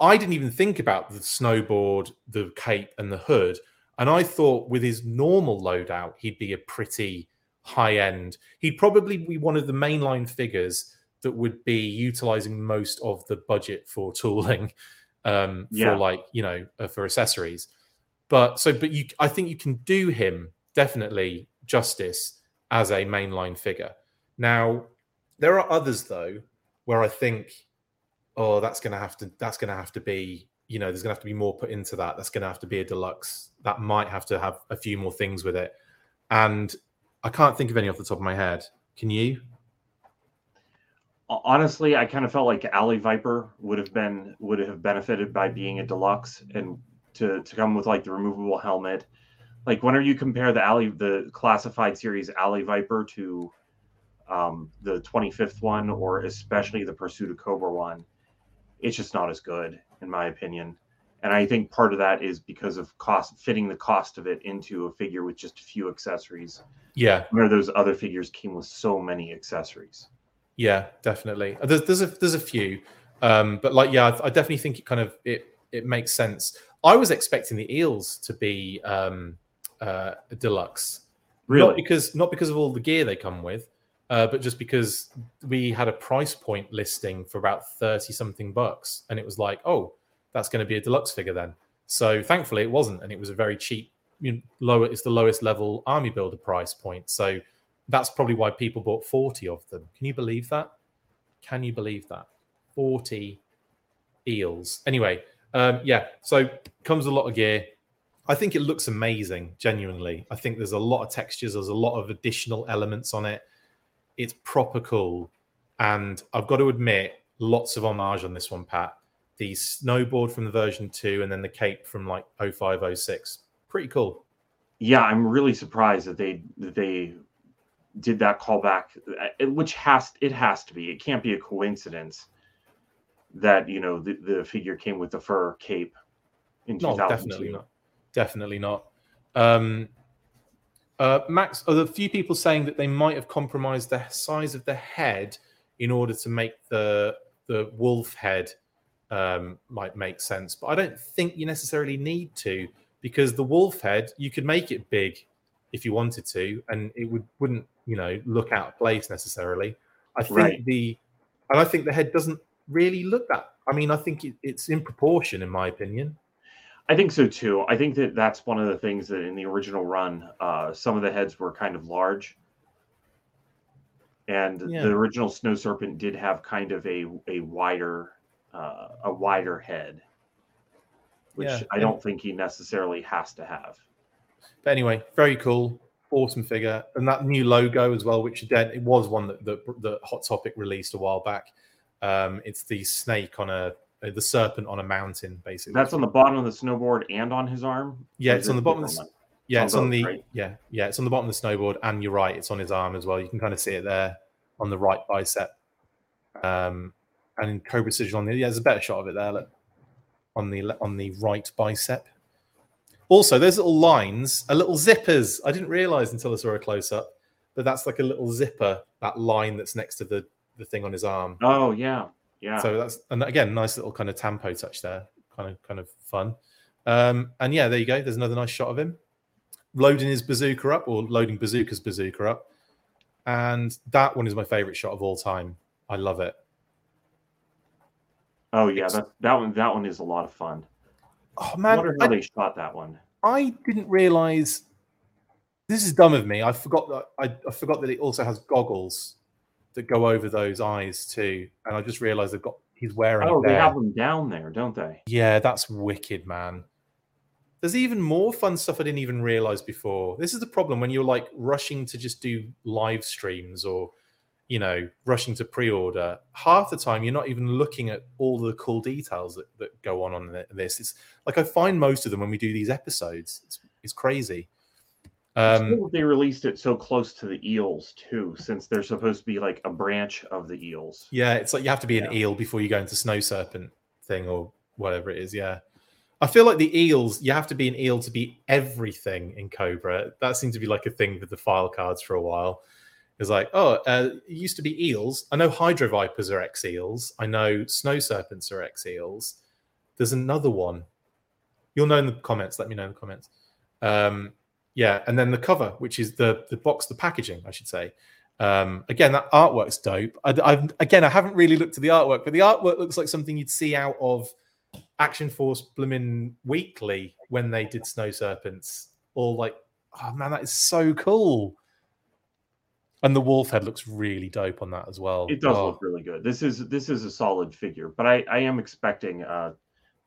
I didn't even think about the snowboard, the cape, and the hood. And I thought with his normal loadout, he'd be a pretty high end. He'd probably be one of the mainline figures that would be utilizing most of the budget for tooling um, Yeah. for like, you know, uh, for accessories. But so, but you, I think you can do him definitely justice as a mainline figure. Now, there are others though where I think, oh, that's to have to, that's to have to be, you know, there's to have to be more put into that. That's to have to be a deluxe. That might have to have a few more things with it. And I can't think of any off the top of my head. Can you? Honestly, I kind of felt like Alley Viper would have been would have benefited by being a deluxe and to to come with like the removable helmet. Like whenever you compare the Alley the classified series Alley Viper to um, the 25th one or especially the Pursuit of Cobra one, it's just not as good in my opinion. And I think part of that is because of cost fitting the cost of it into a figure with just a few accessories. Yeah, Where those other figures came with so many accessories. yeah, definitely. Uh, There's there's a there's a few, um, but like yeah, I, definitely think it kind of it it makes sense. I was expecting the eels to be um, uh, deluxe, Really? not because not because of all the gear they come with, uh, but just because we had a price point listing for about thirty something bucks, and it was like, oh, that's going to be a deluxe figure then. So thankfully it wasn't, and it was a very cheap, you know, lower. It's the lowest level army builder price point. So that's probably why people bought forty of them. Can you believe that? Can you believe that? Forty eels. Anyway, um, yeah. So comes a lot of gear. I think it looks amazing, genuinely. I think there's a lot of textures, there's a lot of additional elements on it. It's proper cool. And I've got to admit, lots of homage on this one, Pat. The snowboard from the version two and then the cape from like 0506. Pretty cool. yeah, I'm really surprised that they that they did that callback, uh, which has it has to be. It can't be a coincidence that you know the, the figure came with the fur cape in No, 2002. definitely not. Definitely not. Um, uh, Max, are there a few people saying that they might have compromised the size of the head in order to make the the wolf head um, might make sense, but I don't think you necessarily need to because the wolf head you could make it big if you wanted to, and it would wouldn't you know look out of place necessarily. I think Right. the and I think the head doesn't really look that. I mean, I think it, it's in proportion, in my opinion. I think so too. I think that that's one of the things that in the original run, uh, some of the heads were kind of large, and Yeah. the original Snow Serpent did have kind of a a wider uh, a wider head, which Yeah, I don't think he necessarily has to have. But anyway, very cool, awesome figure, and that new logo as well, which again it was one that the, the Hot Topic released a while back. Um, it's the snake on a uh, the serpent on a mountain, basically. That's on the bottom of the snowboard and on his arm. yeah, it's on the bottom of the yeah, on it's on the right? yeah yeah it's on the bottom of the snowboard, and you're right, it's on his arm as well. You can kind of see it there on the right bicep. Um, and in Cobra Precision on the yeah, there's a better shot of it there. Look, on the on the right bicep. Also, those little lines, a little zippers. I didn't realize until I saw a close up, but that's like a little zipper. That line that's next to the the thing on his arm. Oh yeah, yeah. So that's and again, nice little kind of tampo touch there, kind of kind of fun. Um, and yeah, there you go. There's another nice shot of him loading his bazooka up or loading bazooka's bazooka up, and that one is my favorite shot of all time. I love it. Oh yeah, that that one that one is a lot of fun. Oh I man, wonder how I, they shot that one. I didn't realize. This is dumb of me. I forgot that I, I forgot that it also has goggles that go over those eyes too, and I just realized they've got he's wearing. Oh, they have them down there, don't they? Yeah, that's wicked, man. There's even more fun stuff I didn't even realize before. This is the problem when you're like rushing to just do live streams or, you know, rushing to pre order. Half the time, you're not even looking at all the cool details that, that go on on this. It's like I find most of them when we do these episodes. It's, it's crazy. Um, they released it so close to the eels too, since they're supposed to be like a branch of the eels. Yeah, it's like you have to be an Yeah. eel before you go into snow serpent thing or whatever it is. Yeah. I feel like the eels, you have to be an eel to be everything in Cobra. That seemed to be like a thing with the file cards for a while. It's like, oh, uh, it used to be eels. I know hydro vipers are ex eels. I know snow serpents are ex eels. There's another one. You'll know in the comments. Let me know in the comments. Um, yeah, and then the cover, which is the the box, the packaging, I should say. Um, again, that artwork's dope. I, I've again, I haven't really looked at the artwork, but the artwork looks like something you'd see out of Action Force Bloomin' Weekly when they did Snow Serpents. Or like, oh man, that is so cool. And the wolf head looks really dope on that as well. It does Oh, look really good. This is this is a solid figure, but I, I am expecting uh,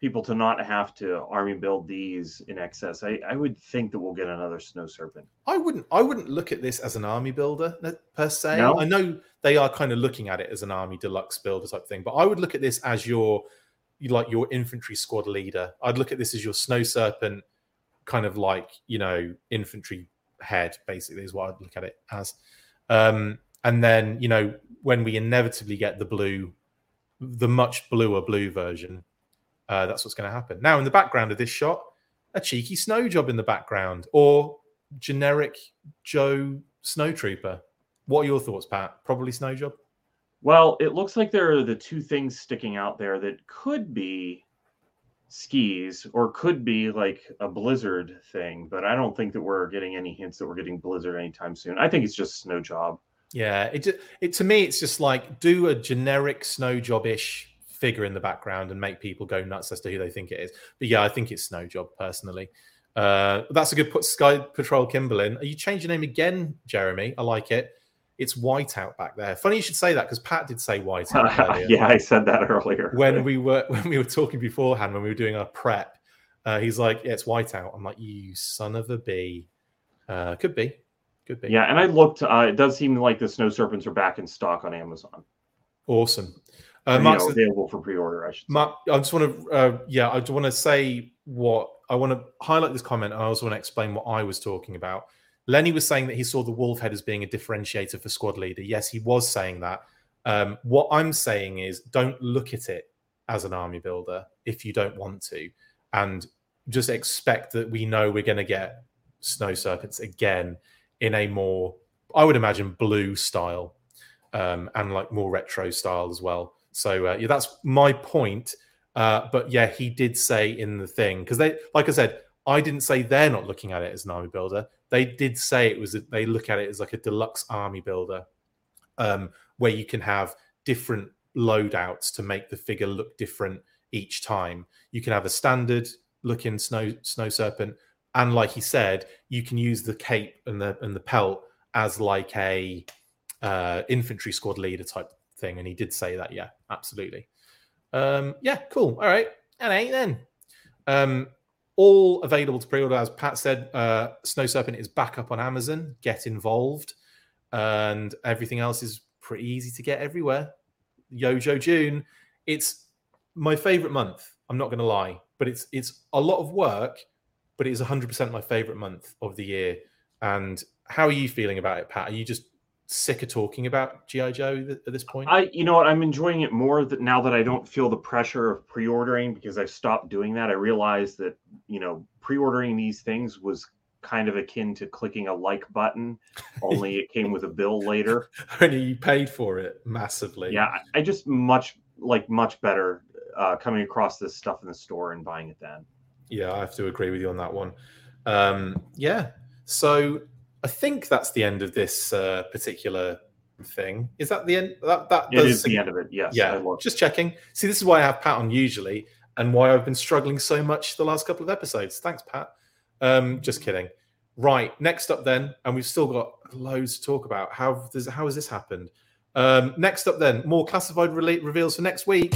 people to not have to army build these in excess. I, I would think that we'll get another snow serpent. I wouldn't. I wouldn't look at this as an army builder per se. No? I know they are kind of looking at it as an army deluxe builder type thing, but I would look at this as your, like your infantry squad leader. I'd look at this as your snow serpent, kind of like you know infantry head. Basically, is what I'd look at it as. Um, and then you know when we inevitably get the blue, the much bluer blue version, uh, that's what's going to happen. Now in the background of this shot, a cheeky snow job in the background, or generic Joe Snow Trooper. What are your thoughts, Pat? Probably snow job. Well, it looks like there are the two things sticking out there that could be skis or could be like a blizzard thing, but I don't think that we're getting any hints that we're getting blizzard anytime soon. I think it's just snow job. Yeah, it it to me it's just like do a generic snow job ish figure in the background and make people go nuts as to who they think it is. But yeah, I think it's snow job personally. Uh, that's a good put Sky Patrol Kimberlin. Are you changing your name again, Jeremy? I like it. It's whiteout back there. Funny you should say that because Pat did say whiteout. yeah, I said that earlier. when we were when we were talking beforehand when we were doing our prep uh, he's like yeah it's whiteout i'm like you son of a bee uh, could be could be yeah, and I looked. Uh, it does seem like the snow serpents are back in stock on Amazon. awesome uh, you know, available for pre-order. I should. say. Mark, I just want to, uh, yeah, I just want to say what I want to highlight this comment, and I also want to explain what I was talking about. Lenny was saying that he saw the wolf head as being a differentiator for squad leader. Yes, he was saying that. Um, what I'm saying is, don't look at it as an army builder if you don't want to, and just expect that we know we're going to get snow serpents again in a more, I would imagine, blue style um, and like more retro style as well. So uh, yeah, that's my point. Uh, but yeah, he did say in the thing because they, like I said, I didn't say they're not looking at it as an army builder. They did say it was they look at it as like a deluxe army builder, um, where you can have different loadouts to make the figure look different each time. You can have a standard looking snow snow serpent, and like he said, you can use the cape and the and the pelt as like a uh, infantry squad leader type thing. And he did say that, yeah, absolutely. Um, yeah, cool. All right, and eight then. Um, all available to pre-order, as Pat said. Uh, Snow Serpent is back up on Amazon. Get involved, and everything else is pretty easy to get everywhere. YoJoe June, it's my favorite month. I'm not going to lie, but it's it's a lot of work, but it is 100% my favorite month of the year. And how are you feeling about it, Pat? Are you just sick of talking about GI Joe at this point? I, you know what, I'm enjoying it more that now that I don't feel the pressure of pre-ordering because I've stopped doing that. I realized that you know pre-ordering these things was kind of akin to clicking a like button, only it came with a bill later. Only you paid for it massively. Yeah, I, I just much like much better uh, coming across this stuff in the store and buying it then. Yeah, I have to agree with you on that one. Um, yeah, so I think that's the end of this uh, particular thing. Is that the end? That that It is the end of it. Yes. Yeah, just checking. See, this is why I have Pat on usually, and why I've been struggling so much the last couple of episodes. Thanks, Pat. Um, just kidding. Right, next up then, and we've still got loads to talk about. How does how has this happened? Um, next up then, more classified relate reveals for next week.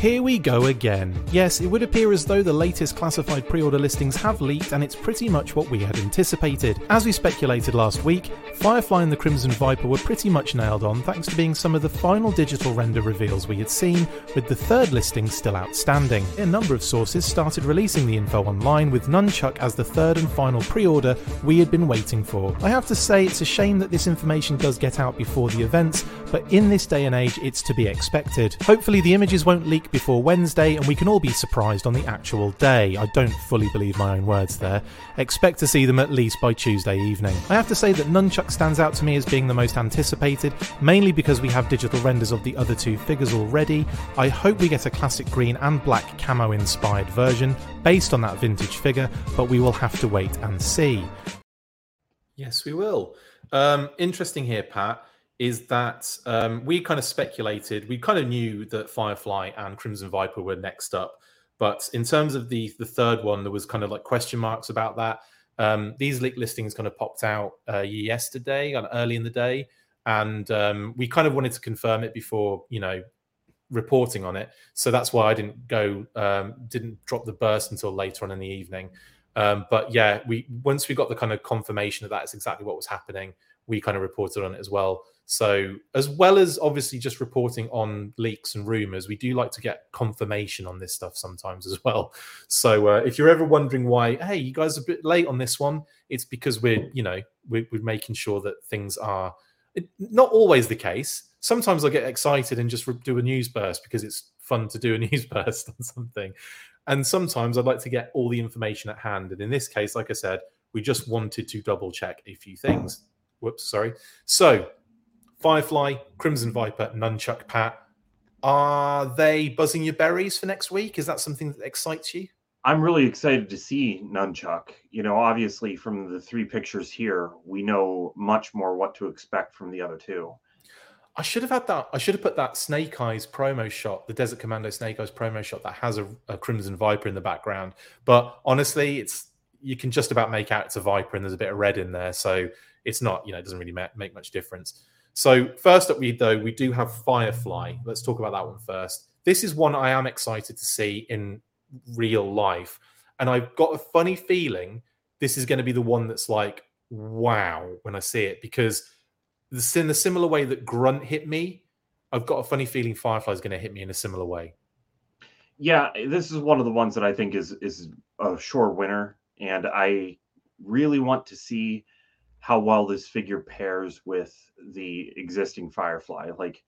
Here we go again. Yes, it would appear as though the latest classified pre order listings have leaked, and it's pretty much what we had anticipated. As we speculated last week, Firefly and the Crimson Viper were pretty much nailed on thanks to being some of the final digital render reveals we had seen, with the third listing still outstanding. A number of sources started releasing the info online, with Nunchuk as the third and final pre order we had been waiting for. I have to say, it's a shame that this information does get out before the events, but in this day and age, it's to be expected. Hopefully, the images won't leak before Wednesday and we can all be surprised on the actual day. I don't fully believe my own words there. Expect to see them at least by Tuesday evening. I have to say that Nunchuk stands out to me as being the most anticipated, mainly because we have digital renders of the other two figures already. I hope we get a classic green and black camo inspired version based on that vintage figure, but we will have to wait and see. Yes, we will. Um, interesting here, Pat, is that um, we kind of speculated, we kind of knew that Firefly and Crimson Viper were next up. But in terms of the the third one, there was kind of like question marks about that. Um, these leak listings kind of popped out uh, yesterday, and early in the day, and um, we kind of wanted to confirm it before, you know, reporting on it. So that's why I didn't go, um, didn't drop the burst until later on in the evening. Um, but yeah, we once we got the kind of confirmation that that's exactly what was happening, we kind of reported on it as well. So as well as obviously just reporting on leaks and rumors, we do like to get confirmation on this stuff sometimes as well. So uh, if you're ever wondering why, hey, you guys are a bit late on this one, it's because we're you know we're, we're making sure that things are it, not always the case. Sometimes I get excited and just do a news burst because it's fun to do a news burst on something. And sometimes I'd like to get all the information at hand. And in this case, like I said, we just wanted to double check a few things. Whoops, sorry. So, Firefly, Crimson Viper, Nunchuk Pat, are they buzzing your berries for next week? Is that something that excites you? I'm really excited to see Nunchuk. You know, obviously from the three pictures here, we know much more what to expect from the other two. I should have had that. I should have put that Snake Eyes promo shot, the Desert Commando Snake Eyes promo shot that has a, a Crimson Viper in the background. But honestly, it's you can just about make out it's a Viper, and there's a bit of red in there, so it's not. You know, it doesn't really ma- make much difference. So first up, we though we do have Firefly. Let's talk about that one first. This is one I am excited to see in real life, and I've got a funny feeling this is going to be the one that's like wow when I see it because this in a similar way that Grunt hit me. I've got a funny feeling Firefly is going to hit me in a similar way. Yeah, this is one of the ones that I think is is a sure winner, and I really want to see how well this figure pairs with the existing Firefly. Like,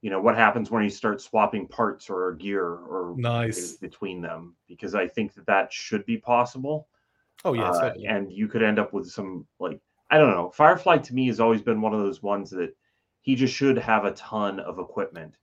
you know, what happens when you start swapping parts or gear or Nice. between them? Because I think that that should be possible. Oh yeah, Uh, and you could end up with some like I don't know. Firefly to me has always been one of those ones that he just should have a ton of equipment,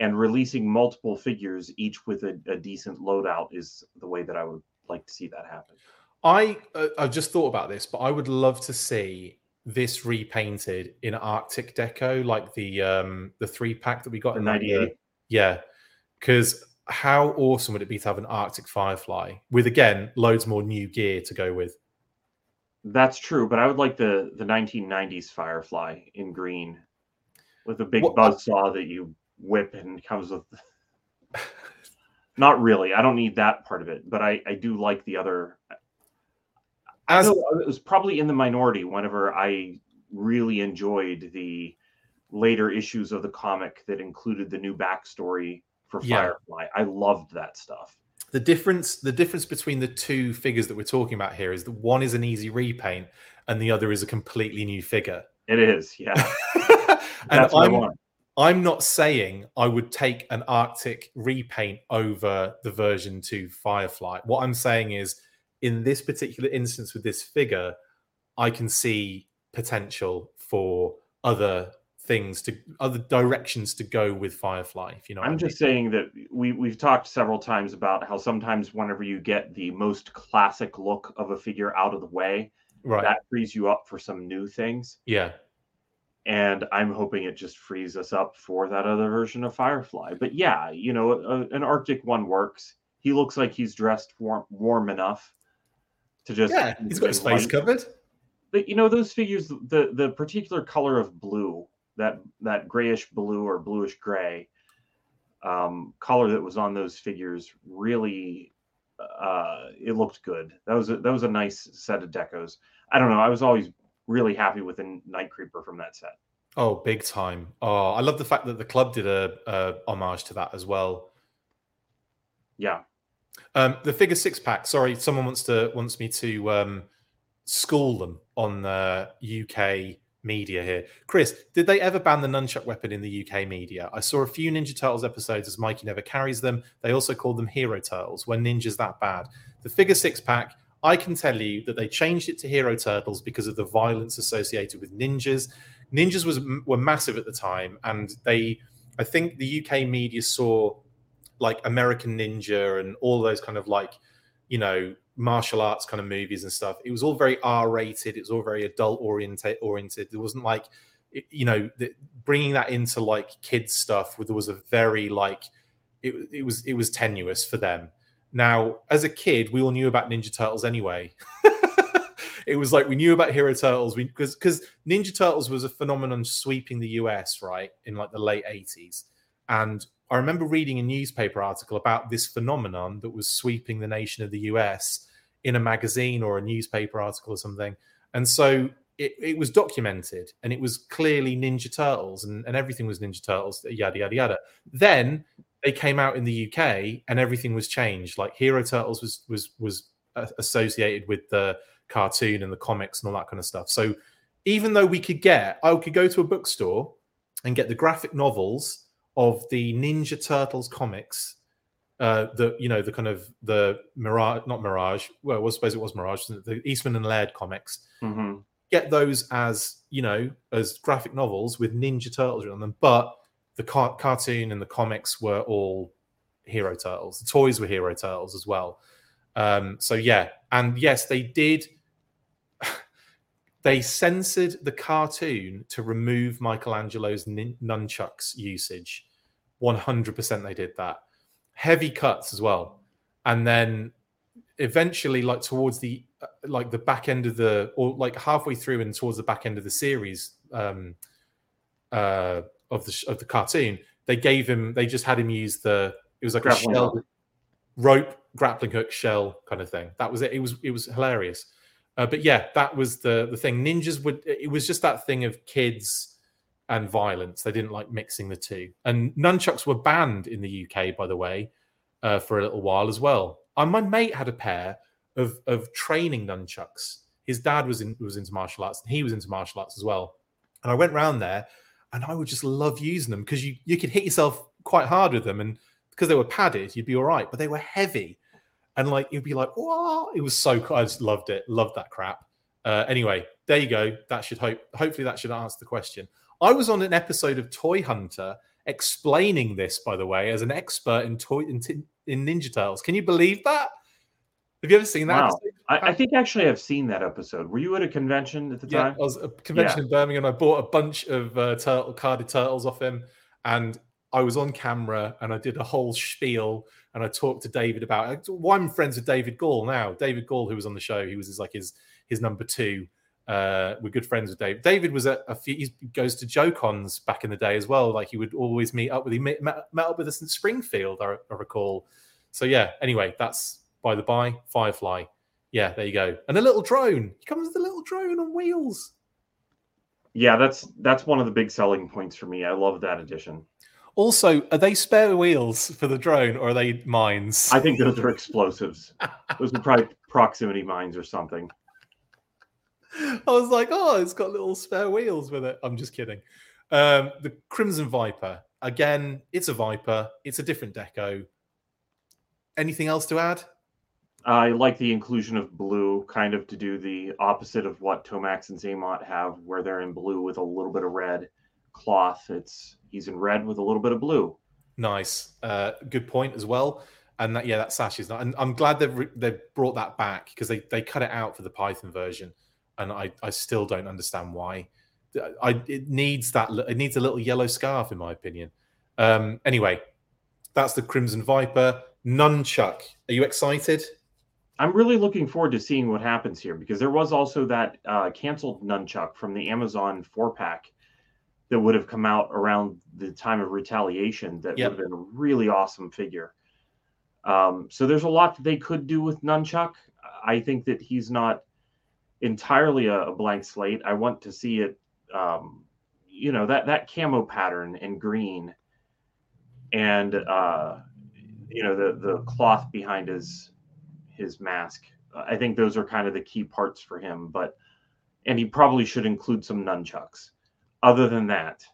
and releasing multiple figures each with a, a decent loadout is the way that I would like to see that happen. I uh, I've just thought about this, but I would love to see this repainted in Arctic deco, like the um the three pack that we got in that year. 98. Yeah, because how awesome would it be to have an Arctic Firefly with again loads more new gear to go with? That's true, but I would like the the 1990s Firefly in green with a big Well, buzz saw that you whip and comes with. Not really. I don't need that part of it, but I I do like the other. As it was probably in the minority whenever I really enjoyed the later issues of the comic that included the new backstory for Yeah. Firefly. I loved that stuff. the difference the difference between the two figures that we're talking about here is that one is an easy repaint and the other is a completely new figure. It is, yeah. and I I'm. I'm not saying I would take an Arctic repaint over the version 2 Firefly. What I'm saying is, in this particular instance with this figure, I can see potential for other things to other directions to go with Firefly. If you know, I'm just mean. saying that we we've talked several times about how sometimes whenever you get the most classic look of a figure out of the way, right, that frees you up for some new things. Yeah, and I'm hoping it just frees us up for that other version of Firefly. But yeah, you know, a, an Arctic one works. He looks like he's dressed warm, warm enough to just yeah, he's got his face covered. But you know, those figures, the the particular color of blue, that that grayish blue or bluish gray um, color that was on those figures, really, uh, it looked good. That was a, that was a nice set of decos. I don't know. I was always really happy with the Night Creeper from that set. Oh, big time! Oh, I love the fact that the club did a, a homage to that as well. Yeah. Um, the figure six pack. Sorry, someone wants to wants me to um, school them on the UK media here. Chris, did they ever ban the nunchuck weapon in the UK media? I saw a few Ninja Turtles episodes as Mikey never carries them. They also called them Hero Turtles. When Ninja's that bad? The figure six pack I can tell you that they changed it to Hero Turtles because of the violence associated with ninjas. Ninjas was were massive at the time, and they, I think, the UK media saw like American Ninja and all those kind of like, you know, martial arts kind of movies and stuff. It was all very R rated. It was all very adult oriented. Oriented. It wasn't like, you know, the, bringing that into like kids stuff. There was a very like, it, it was it was tenuous for them. Now, as a kid, we all knew about Ninja Turtles anyway. it was like we knew about Hero Turtles because because Ninja Turtles was a phenomenon sweeping the US right in like the late 80s. And I remember reading a newspaper article about this phenomenon that was sweeping the nation of the US in a magazine or a newspaper article or something. And so it, it was documented and it was clearly Ninja Turtles and, and everything was Ninja Turtles, yada, yada, yada. Then they came out in the UK and everything was changed. Like Hero Turtles was was was associated with the cartoon and the comics and all that kind of stuff. So even though we could get, I could go to a bookstore and get the graphic novels of the Ninja Turtles comics. Uh, the you know the kind of the Mirage, not Mirage. Well, I suppose it was Mirage. The Eastman and Laird comics. Mm-hmm. Get those as you know as graphic novels with Ninja Turtles on them, but the car- cartoon and the comics were all Hero Turtles. The toys were Hero Turtles as well. Um, so yeah, and yes, they did. They censored the cartoon to remove Michelangelo's nin- nunchucks usage. One hundred percent, they did that. Heavy cuts as well, and then eventually, like towards the uh, like the back end of the or like halfway through and towards the back end of the series. Um, uh, of the of the cartoon, they gave him they just had him use the it was like grappling a shell rope grappling hook shell kind of thing. That was it. It was it was hilarious. Uh, but yeah, that was the the thing. Ninjas would it was just that thing of kids and violence. They didn't like mixing the two. And nunchucks were banned in the UK, by the way, uh, for a little while as well. And my mate had a pair of of training nunchucks. His dad was in was into martial arts, and he was into martial arts as well. And I went round there, and I would just love using them because you you could hit yourself quite hard with them, and because they were padded, you'd be all right. But they were heavy, and like you'd be like, "Whoa!" It was so cool. I just loved it. Loved that crap. Uh, anyway, there you go. That should hope. Hopefully, that should answer the question. I was on an episode of Toy Hunter explaining this, by the way, as an expert in toy in, in Ninja Turtles. Can you believe that? Have you ever seen that? Wow. I, I, think actually I've seen that episode. Were you at a convention at the yeah, time? I was at a convention yeah. in Birmingham. I bought a bunch of uh, turtle carded turtles off him, and I was on camera and I did a whole spiel and I talked to David about. Well, I'm friends with David Gall now. David Gall, who was on the show, he was his, like his his number two. Uh, we're good friends with David. David was at a few. He goes to JoeCons back in the day as well. Like he would always meet up with. He met, met, met up with us in Springfield. I, I recall. So yeah. Anyway, that's by the by, Firefly. Yeah, there you go. And a little drone. He comes with a little drone on wheels. Yeah, that's that's one of the big selling points for me. I love that addition. Also, are they spare wheels for the drone or are they mines? I think those are explosives. those are probably proximity mines or something. I was like, oh, it's got little spare wheels with it. I'm just kidding. Um, the Crimson Viper. Again, it's a Viper. It's a different deco. Anything else to add? I like the inclusion of blue, kind of to do the opposite of what Tomax and Xamot have, where they're in blue with a little bit of red cloth. It's he's in red with a little bit of blue. Nice, uh, good point as well. And that, yeah, that sash is not. And I'm glad they've re- they've brought that back because they they cut it out for the Python version, and I I still don't understand why. I it needs that it needs a little yellow scarf in my opinion. Um, anyway, that's the Crimson Viper nunchuk. Are you excited? I'm really looking forward to seeing what happens here because there was also that uh, canceled nunchuk from the Amazon four pack that would have come out around the time of retaliation that yep. would have been a really awesome figure. Um, so there's a lot that they could do with nunchuk. I think that he's not entirely a, a blank slate. I want to see it, um, you know, that that camo pattern in green, and uh, you know the the cloth behind his his mask. I think those are kind of the key parts for him. But and he probably should include some nunchucks. Other than that,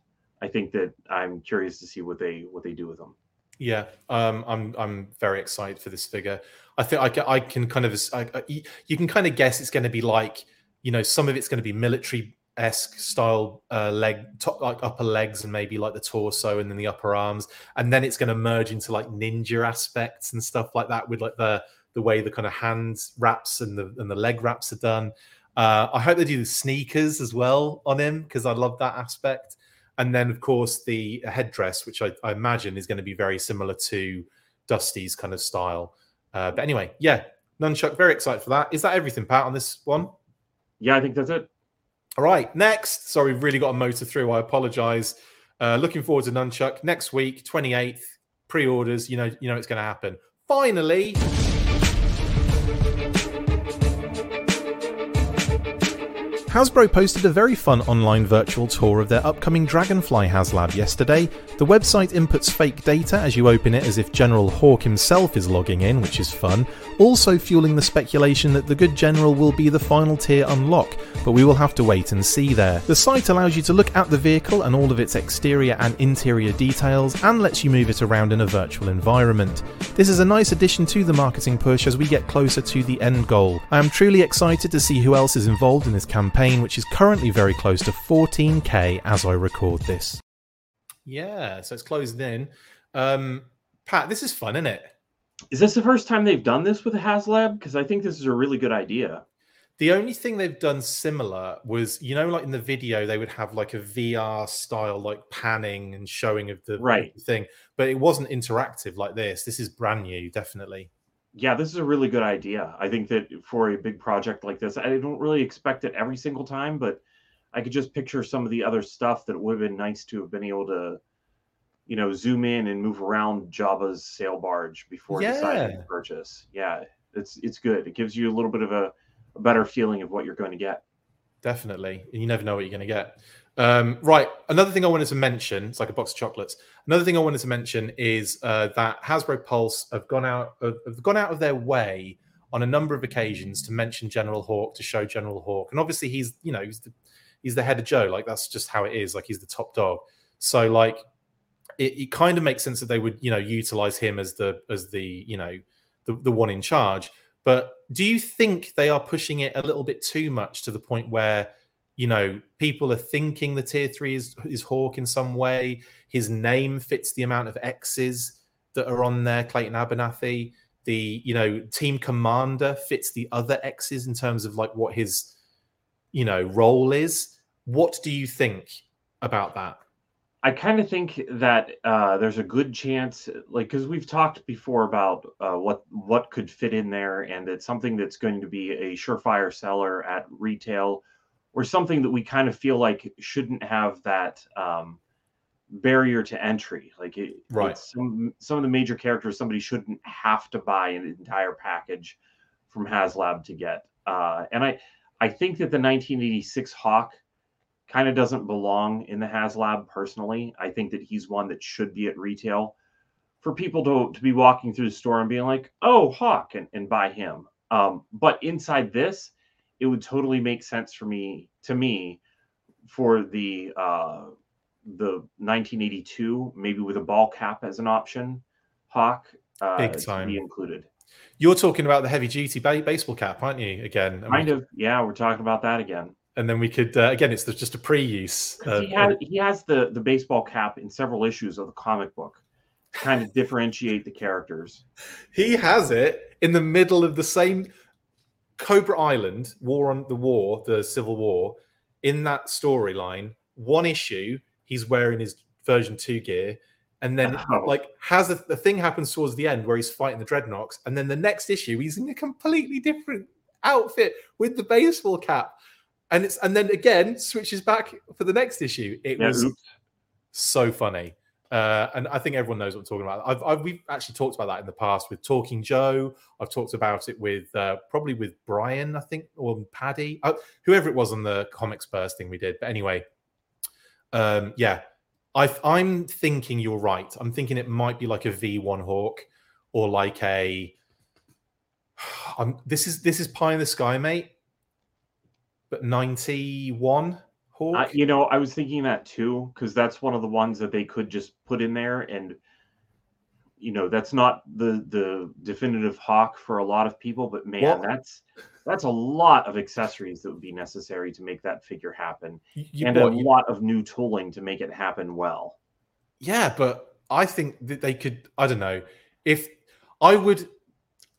I think that I'm curious to see what they what they do with them. Yeah, um, I'm I'm very excited for this figure. I think I can, I can kind of I, I, you can kind of guess it's going to be like you know some of it's going to be military esque style uh, leg top like upper legs and maybe like the torso and then the upper arms and then it's going to merge into like ninja aspects and stuff like that with like the the way the kind of hands wraps and the and the leg wraps are done. Uh, I hope they do the sneakers as well on him because I love that aspect. And then, of course, the headdress, which I, I imagine is going to be very similar to Dusty's kind of style. Uh, but anyway, yeah, Nunchuk, very excited for that. Is that everything, Pat, on this one? Yeah, I think that's it. All right, next. Sorry, we've really got a motor through. I apologize. Uh, looking forward to Nunchuk next week, 28th. Pre-orders, you know, you know it's going to happen. Finally. Hasbro posted a very fun online virtual tour of their upcoming Dragonfly HasLab yesterday. The website inputs fake data as you open it as if General Hawk himself is logging in, which is fun, also fueling the speculation that the good General will be the final tier unlock, but we will have to wait and see there. The site allows you to look at the vehicle and all of its exterior and interior details and lets you move it around in a virtual environment. This is a nice addition to the marketing push as we get closer to the end goal. I am truly excited to see who else is involved in this campaign campaign, which is currently very close to 14k as I record this. Yeah, so it's closed in. Um, Pat, this is fun, isn't it? Is this the first time they've done this with a HasLab? Because I think this is a really good idea. The only thing they've done similar was, you know, like in the video, they would have like a VR style, like panning and showing of the right thing, but it wasn't interactive like this. This is brand new, definitely yeah, this is a really good idea. I think that for a big project like this, I don't really expect it every single time, but I could just picture some of the other stuff that would have been nice to have been able to, you know, zoom in and move around Jabba's sail barge before yeah. deciding to purchase. Yeah, it's it's good. It gives you a little bit of a, a better feeling of what you're going to get. Definitely, you never know what you're going to get. Um, right. Another thing I wanted to mention, it's like a box of chocolates. Another thing I wanted to mention is uh, that Hasbro Pulse have gone out of, have gone out of their way on a number of occasions to mention General Hawk, to show General Hawk, and obviously he's you know he's the, he's the head of Joe. Like that's just how it is. Like he's the top dog. So like it, it kind of makes sense that they would you know utilize him as the as the you know the, the one in charge. But do you think they are pushing it a little bit too much to the point where you know, people are thinking the tier three is, is Hawk in some way. His name fits the amount of X's that are on there, Clayton Abernathy. The, you know, team commander fits the other X's in terms of like what his, you know, role is. What do you think about that? I kind of think that uh, there's a good chance, like, because we've talked before about uh, what what could fit in there, and it's something that's going to be a surefire seller at retail or something that we kind of feel like shouldn't have that um, barrier to entry. Like it, right. some some of the major characters somebody shouldn't have to buy an entire package from HasLab to get. Uh, and I I think that the 1986 Hawk kind of doesn't belong in the HasLab personally. I think that he's one that should be at retail for people to, to be walking through the store and being like, oh, Hawk, and, and buy him. Um, but inside this, it would totally make sense for me to me for the uh, the 1982, maybe with a ball cap as an option, Hawk uh, Big to time. be included. You're talking about the heavy duty ba- baseball cap, aren't you? Again, we- Kind of, yeah. We're talking about that again. and then we could uh, again. It's the- just a pre-use. Uh, he, has, he has the the baseball cap in several issues of the comic book, to kind of differentiate the characters. he has it in the middle of the same Cobra Island War on the War, the Civil War. In that storyline, one issue he's wearing his version two gear, and then Oh. like has a, the thing happens towards the end where he's fighting the dreadnoks, and then the next issue he's in a completely different outfit with the baseball cap, and it's and then again switches back for the next issue. It Yeah, was so funny. Uh, and I think everyone knows what I'm talking about. I've, I've we've actually talked about that in the past with Talking Joe. I've talked about it with uh, probably with Brian, I think, or Paddy, uh, whoever it was on the comics burst thing we did. But anyway, um, yeah, I, I'm thinking you're right. I'm thinking it might be like a V1 Hawk or like a. I'm, this is this is pie in the sky, mate. But 91 Hawk. I, you know, I was thinking that too because that's one of the ones that they could just put in there, and you know, that's not the the definitive hawk for a lot of people. But man, Well- that's that's a lot of accessories that would be necessary to make that figure happen, You- you- and what, a you- lot of new tooling to make it happen well. Yeah, but I think that they could. I don't know if I would.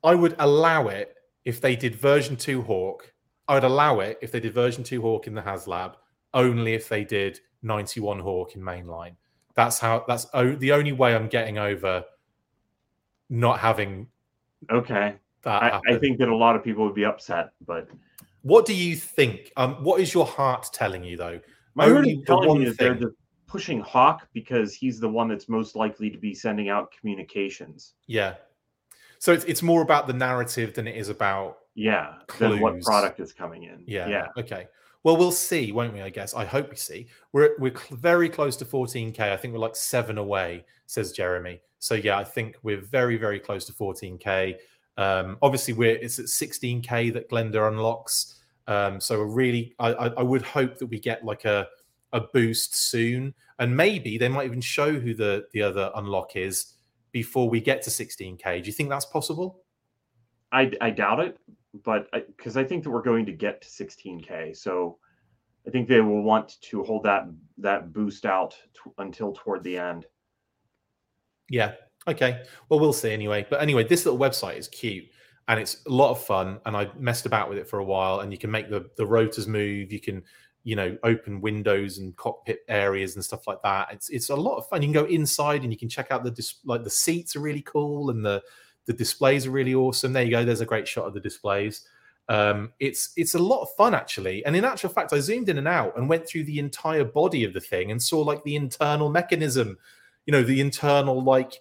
I would allow it if they did version two Hawk. I would allow it if they did version two Hawk in the HasLab. Only if they did ninety one Hawk in mainline. That's how. That's o- the only way I'm getting over not having Okay. I, I think that a lot of people would be upset, but What do you think? Um, what is your heart telling you though? my heart is telling me that they're just pushing Hawk because he's the one that's most likely to be sending out communications. Yeah. So it's it's more about the narrative than it is about Yeah, than what product is coming in. Yeah. yeah. Okay. Well, we'll see, won't we? I guess. I hope we see. We're we're cl- very close to 14k. I think we're like seven away, says Jeremy. So yeah, I think we're very very close to 14k. Um, obviously, we're it's at 16k that Glenda unlocks. Um, so we're really, I, I I would hope that we get like a a boost soon, and maybe they might even show who the the other unlock is before we get to 16k. Do you think that's possible? I, I doubt it, but because I, think that we're going to get to 16k, so I think they will want to hold that that boost out t- until toward the end. Yeah. Okay. Well, we'll see anyway. But anyway, this little website is cute and it's a lot of fun. And I messed about with it for a while. And you can make the the rotors move. You can, you know, open windows and cockpit areas and stuff like that. It's it's a lot of fun. You can go inside and you can check out the dis- like the seats are really cool and the the displays are really awesome. There you go. There's a great shot of the displays. Um, it's it's a lot of fun actually. And in actual fact, I zoomed in and out and went through the entire body of the thing and saw like the internal mechanism, you know, the internal like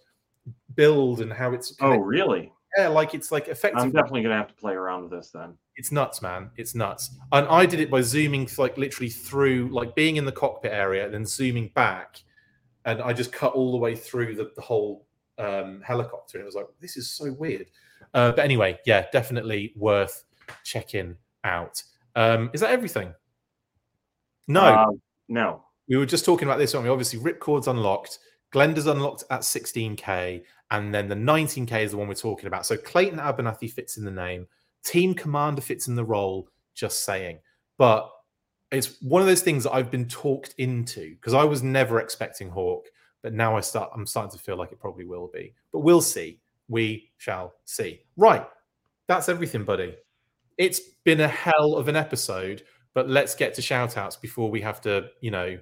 build and how it's Oh, really? yeah, like it's like effective. I'm definitely going to have to play around with this then. It's nuts, man. It's nuts. And I did it by zooming like literally through, like being in the cockpit area and then zooming back, and I just cut all the way through the, the whole um, helicopter. And it was like, this is so weird. Uh, but anyway, yeah, definitely worth checking out. Um, is that everything? No, Uh, no. we were just talking about this one. We obviously Ripcord's unlocked, Glenda's unlocked at 16k, and then the 19k is the one we're talking about. So Clayton Abernathy fits in the name, Team Commander fits in the role. Just saying, but it's one of those things that I've been talked into because I was never expecting Hawk, but now I start. I'm starting to feel like it probably will be, but we'll see. We shall see. Right, that's everything, buddy. It's been a hell of an episode, but let's get to shout outs before we have to, you know,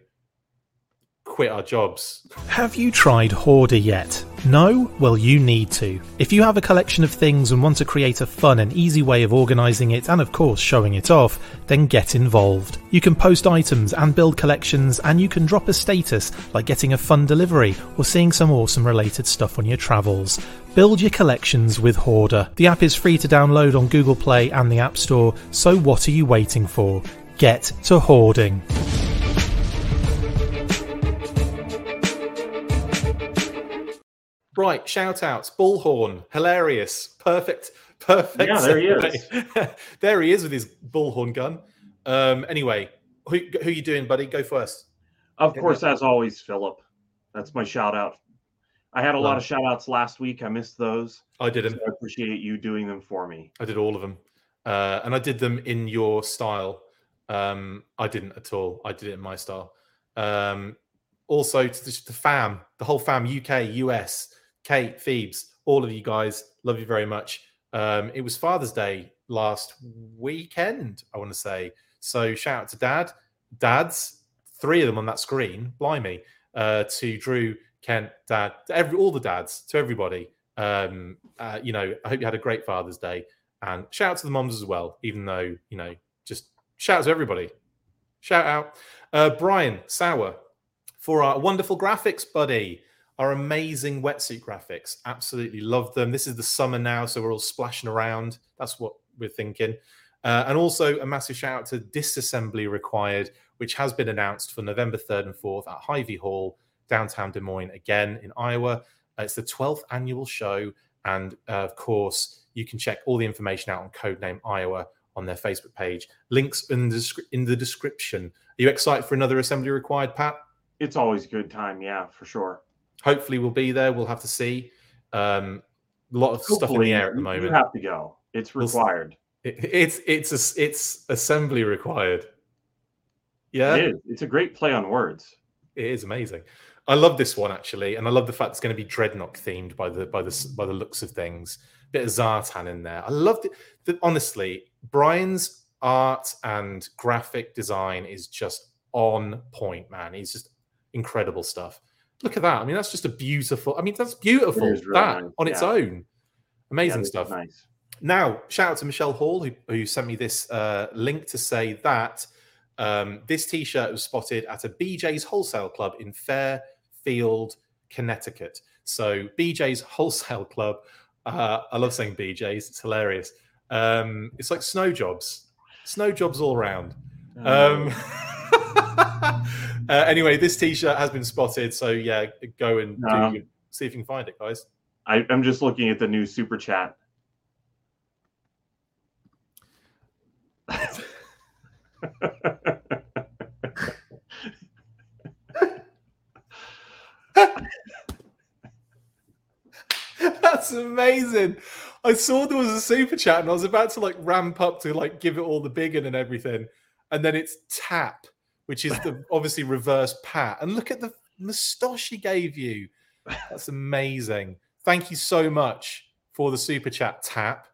quit our jobs. Have you tried Hoardar yet? No? Well, you need to. If you have a collection of things and want to create a fun and easy way of organising it and, of course, showing it off, then get involved. You can post items and build collections, and you can drop a status like getting a fun delivery or seeing some awesome related stuff on your travels. Build your collections with Hoardar. The app is free to download on Google Play and the App Store, so what are you waiting for? Get to hoarding. Right, shout outs. Bullhorn, hilarious, perfect, perfect. Yeah, there he segue. there he is with his bullhorn gun. Um, anywho, who, who you doing, buddy? Go first. Of course, as always, Philip. That's my shout out. I had a lot of shout outs last week. I missed those. I didn't. So I appreciate you doing them for me. I did all of them. Uh, and I did them in your style. Um, I didn't at all. I did it in my style. Um, also to the, the fam, the whole fam, UK, US, Kate, Phoebes, all of you guys, love you very much. Um, it was Father's Day last weekend, I want to say. So shout out to Dad, Dads, three of them on that screen. Blimey, uh, to Drew, Kent, Dad, every all the dads, to everybody. Um, uh, you know, I hope you had a great Father's Day, and shout out to the moms as well. Even though you know, just shout out to everybody. Shout out, uh, Brian Sauer, for our wonderful graphics, buddy. Our amazing wetsuit graphics. Absolutely love them. This is the summer now, so we're all splashing around. That's what we're thinking. Uh, and also a massive shout out to Disassembly Required, which has been announced for November 3rd and 4th at Hy-Vee Hall, downtown Des Moines, again in Iowa. Uh, it's the 12th annual show. And uh, of course, you can check all the information out on Codename Iowa on their Facebook page. Links in the, in the description. Are you excited for another Assembly Required, Pat? It's always a good time. Yeah, for sure. Hopefully, we'll be there. We'll have to see. Um, a lot of Hopefully, stuff in the air at the moment. You have to go. It's required. It, it's it's a, it's assembly required. Yeah, it is. It's a great play on words. It is amazing. I love this one actually, and I love the fact it's going to be Dreadnok themed by the by the by the looks of things. Bit of Zartan in there. I loved it. The, honestly, Brian's art and graphic design is just on point, man. He's just incredible stuff. Look at that. I mean, that's just a beautiful. I mean, that's beautiful. Really that nice. on its yeah. own, amazing yeah, stuff. Nice. Now, shout out to Michelle Hall who, who sent me this uh, link to say that um, this T-shirt was spotted at a BJ's Wholesale Club in Fairfield, Connecticut. So BJ's Wholesale Club. Uh, I love saying BJ's. It's hilarious. Um, it's like snow jobs, snow jobs all around. Um, uh, anyway, this T-shirt has been spotted, so yeah, go and no. do, see if you can find it, guys. I, I'm just looking at the new super chat. That's amazing. I saw there was a super chat and I was about to like ramp up to like give it all the big and everything. And then it's tap which is the obviously reverse pat. And look at the moustache he gave you. That's amazing. Thank you so much for the super chat tap.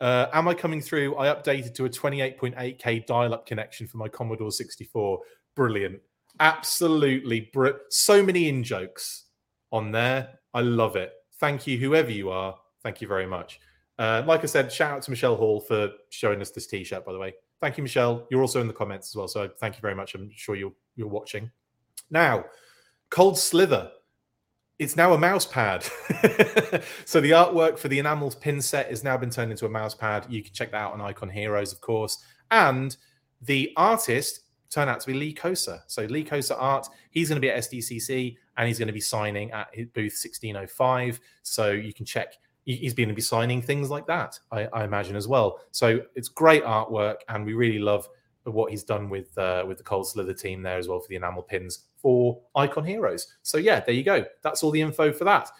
Uh, am I coming through? I updated to a 28.8k dial-up connection for my Commodore 64. Brilliant. Absolutely br- so many in jokes on there. I love it. Thank you, whoever you are. Thank you very much. Uh, like I said, shout out to Michelle Hall for showing us this t-shirt, by the way. Thank you, Michelle. You're also in the comments as well, so thank you very much. I'm sure you're you're watching. Now, Cold Slither. It's now a mouse pad. so the artwork for the enamels pin set has now been turned into a mouse pad. You can check that out on Icon Heroes, of course. And the artist turned out to be Lee Kohse. So Lee Kohse Art, he's going to be at SDCC and he's going to be signing at booth 1605. So you can check he's going to be signing things like that, I, I, imagine as well. So it's great artwork, and we really love what he's done with uh, with the Cold Slither team there as well for the enamel pins for Icon Heroes. So yeah, there you go. That's all the info for that.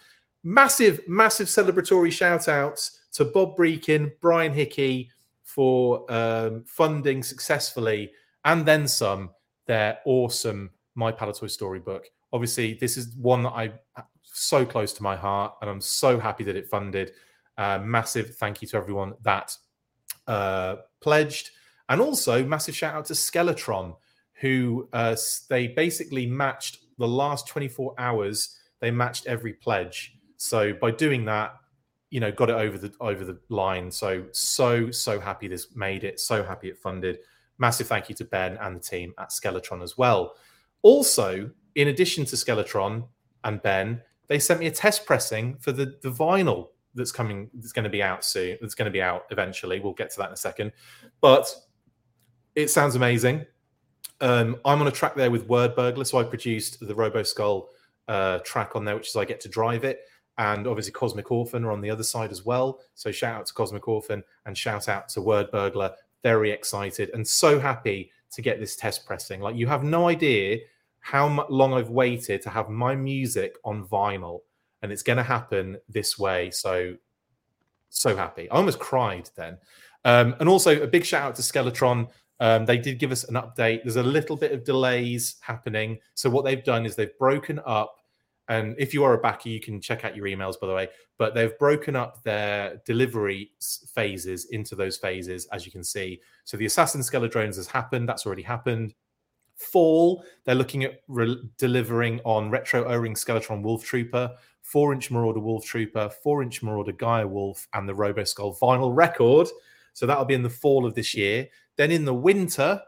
Massive, massive celebratory shout outs to Bob Brechin, Brian Hickey for um, funding successfully and then some their awesome My Palitoy storybook. Obviously, this is one that I so close to my heart, and I'm so happy that it funded. Uh, massive thank you to everyone that uh, pledged, and also massive shout out to Skeletron, who uh, they basically matched the last 24 hours. They matched every pledge. So by doing that, you know, got it over the over the line. So so so happy this made it. So happy it funded. Massive thank you to Ben and the team at Skeletron as well. Also, in addition to Skeletron and Ben, they sent me a test pressing for the, the vinyl that's coming that's going to be out soon that's going to be out eventually. We'll get to that in a second. But it sounds amazing. Um, i'm on a track there with Wordburglar so i produced the robo skull uh, track on there which is i get to drive it. And obviously cosmic orphan are on the other side as well. So shout out to cosmic orphan and shout out to Wordburglar. Very excited and so happy to get this test pressing. Like you have no idea how long I've waited to have my music on vinyl, and it's going to happen this way. So, so happy. I almost cried then. Um, and also a big shout out to Skeletron. Um, they did give us an update. There's a little bit of delays happening. So what they've done is they've broken up. And if you are a backer, you can check out your emails, by the way. But they've broken up their delivery phases into those phases, as you can see. So the Assassin Skeledrones has happened. That's already happened. Fall, they're looking at re- delivering on Retro O-Ring Skeletron Wolf Trooper, 4-inch Marauder Wolf Trooper, 4-inch Marauder Gaia Wolf, and the Robo Skull vinyl record. So that'll be in the fall of this year. Then in the winter,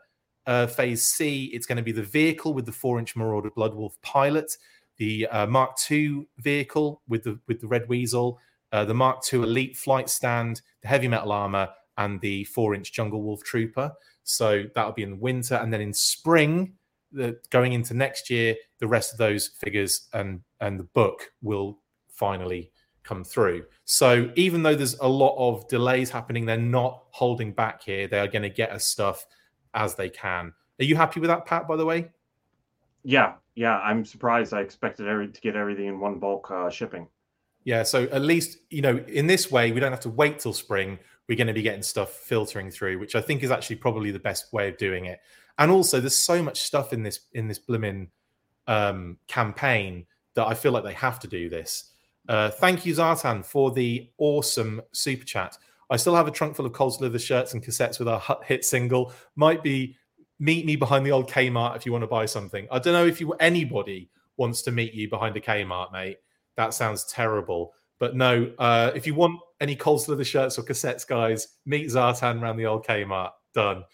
uh, phase C, it's going to be the vehicle with the 4-inch Marauder Blood Wolf pilot, the uh, Mark II vehicle with the with the Red Weasel, uh, the Mark II Elite flight stand, the heavy metal armor, and the 4-inch Jungle Wolf Trooper. So that'll be in the winter, and then in spring, the, going into next year, the rest of those figures and and the book will finally come through. So even though there's a lot of delays happening, they're not holding back here. They are going to get us stuff as they can. Are you happy with that, Pat? By the way. Yeah, yeah. I'm surprised. I expected every, to get everything in one bulk uh, shipping. Yeah. So at least you know in this way we don't have to wait till spring we're going to be getting stuff filtering through, which I think is actually probably the best way of doing it. And also, there's so much stuff in this in this blooming um, campaign that I feel like they have to do this. Uh, thank you, Zartan, for the awesome super chat. I still have a trunk full of Cold Slither shirts and cassettes with our hit single. Might be meet me behind the old Kmart if you want to buy something. I don't know if you anybody wants to meet you behind a Kmart, mate. That sounds terrible. But no, uh, if you want any Cold Slither shirts or cassettes, guys, meet Zartan around the old Kmart. Done.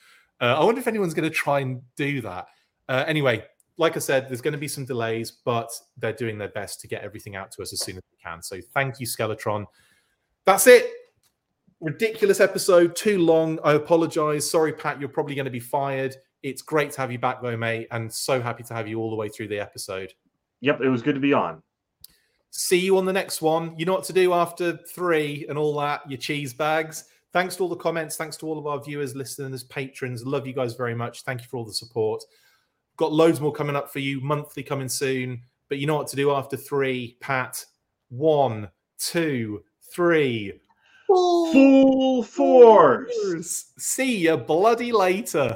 Uh, I wonder if anyone's going to try and do that. Uh, anyway, like I said, there's going to be some delays, but they're doing their best to get everything out to us as soon as they can. So thank you, Skeletron. That's it. Ridiculous episode, too long. I apologize. Sorry, Pat, you're probably going to be fired. It's great to have you back, though, mate, and so happy to have you all the way through the episode. Yep, it was good to be on. See you on the next one. You know what to do after three and all that, your cheese bags. Thanks to all the comments. Thanks to all of our viewers, listeners, patrons. Love you guys very much. Thank you for all the support. Got loads more coming up for you, monthly coming soon. But you know what to do after three, Pat. One, two, three. Full force. See you bloody later.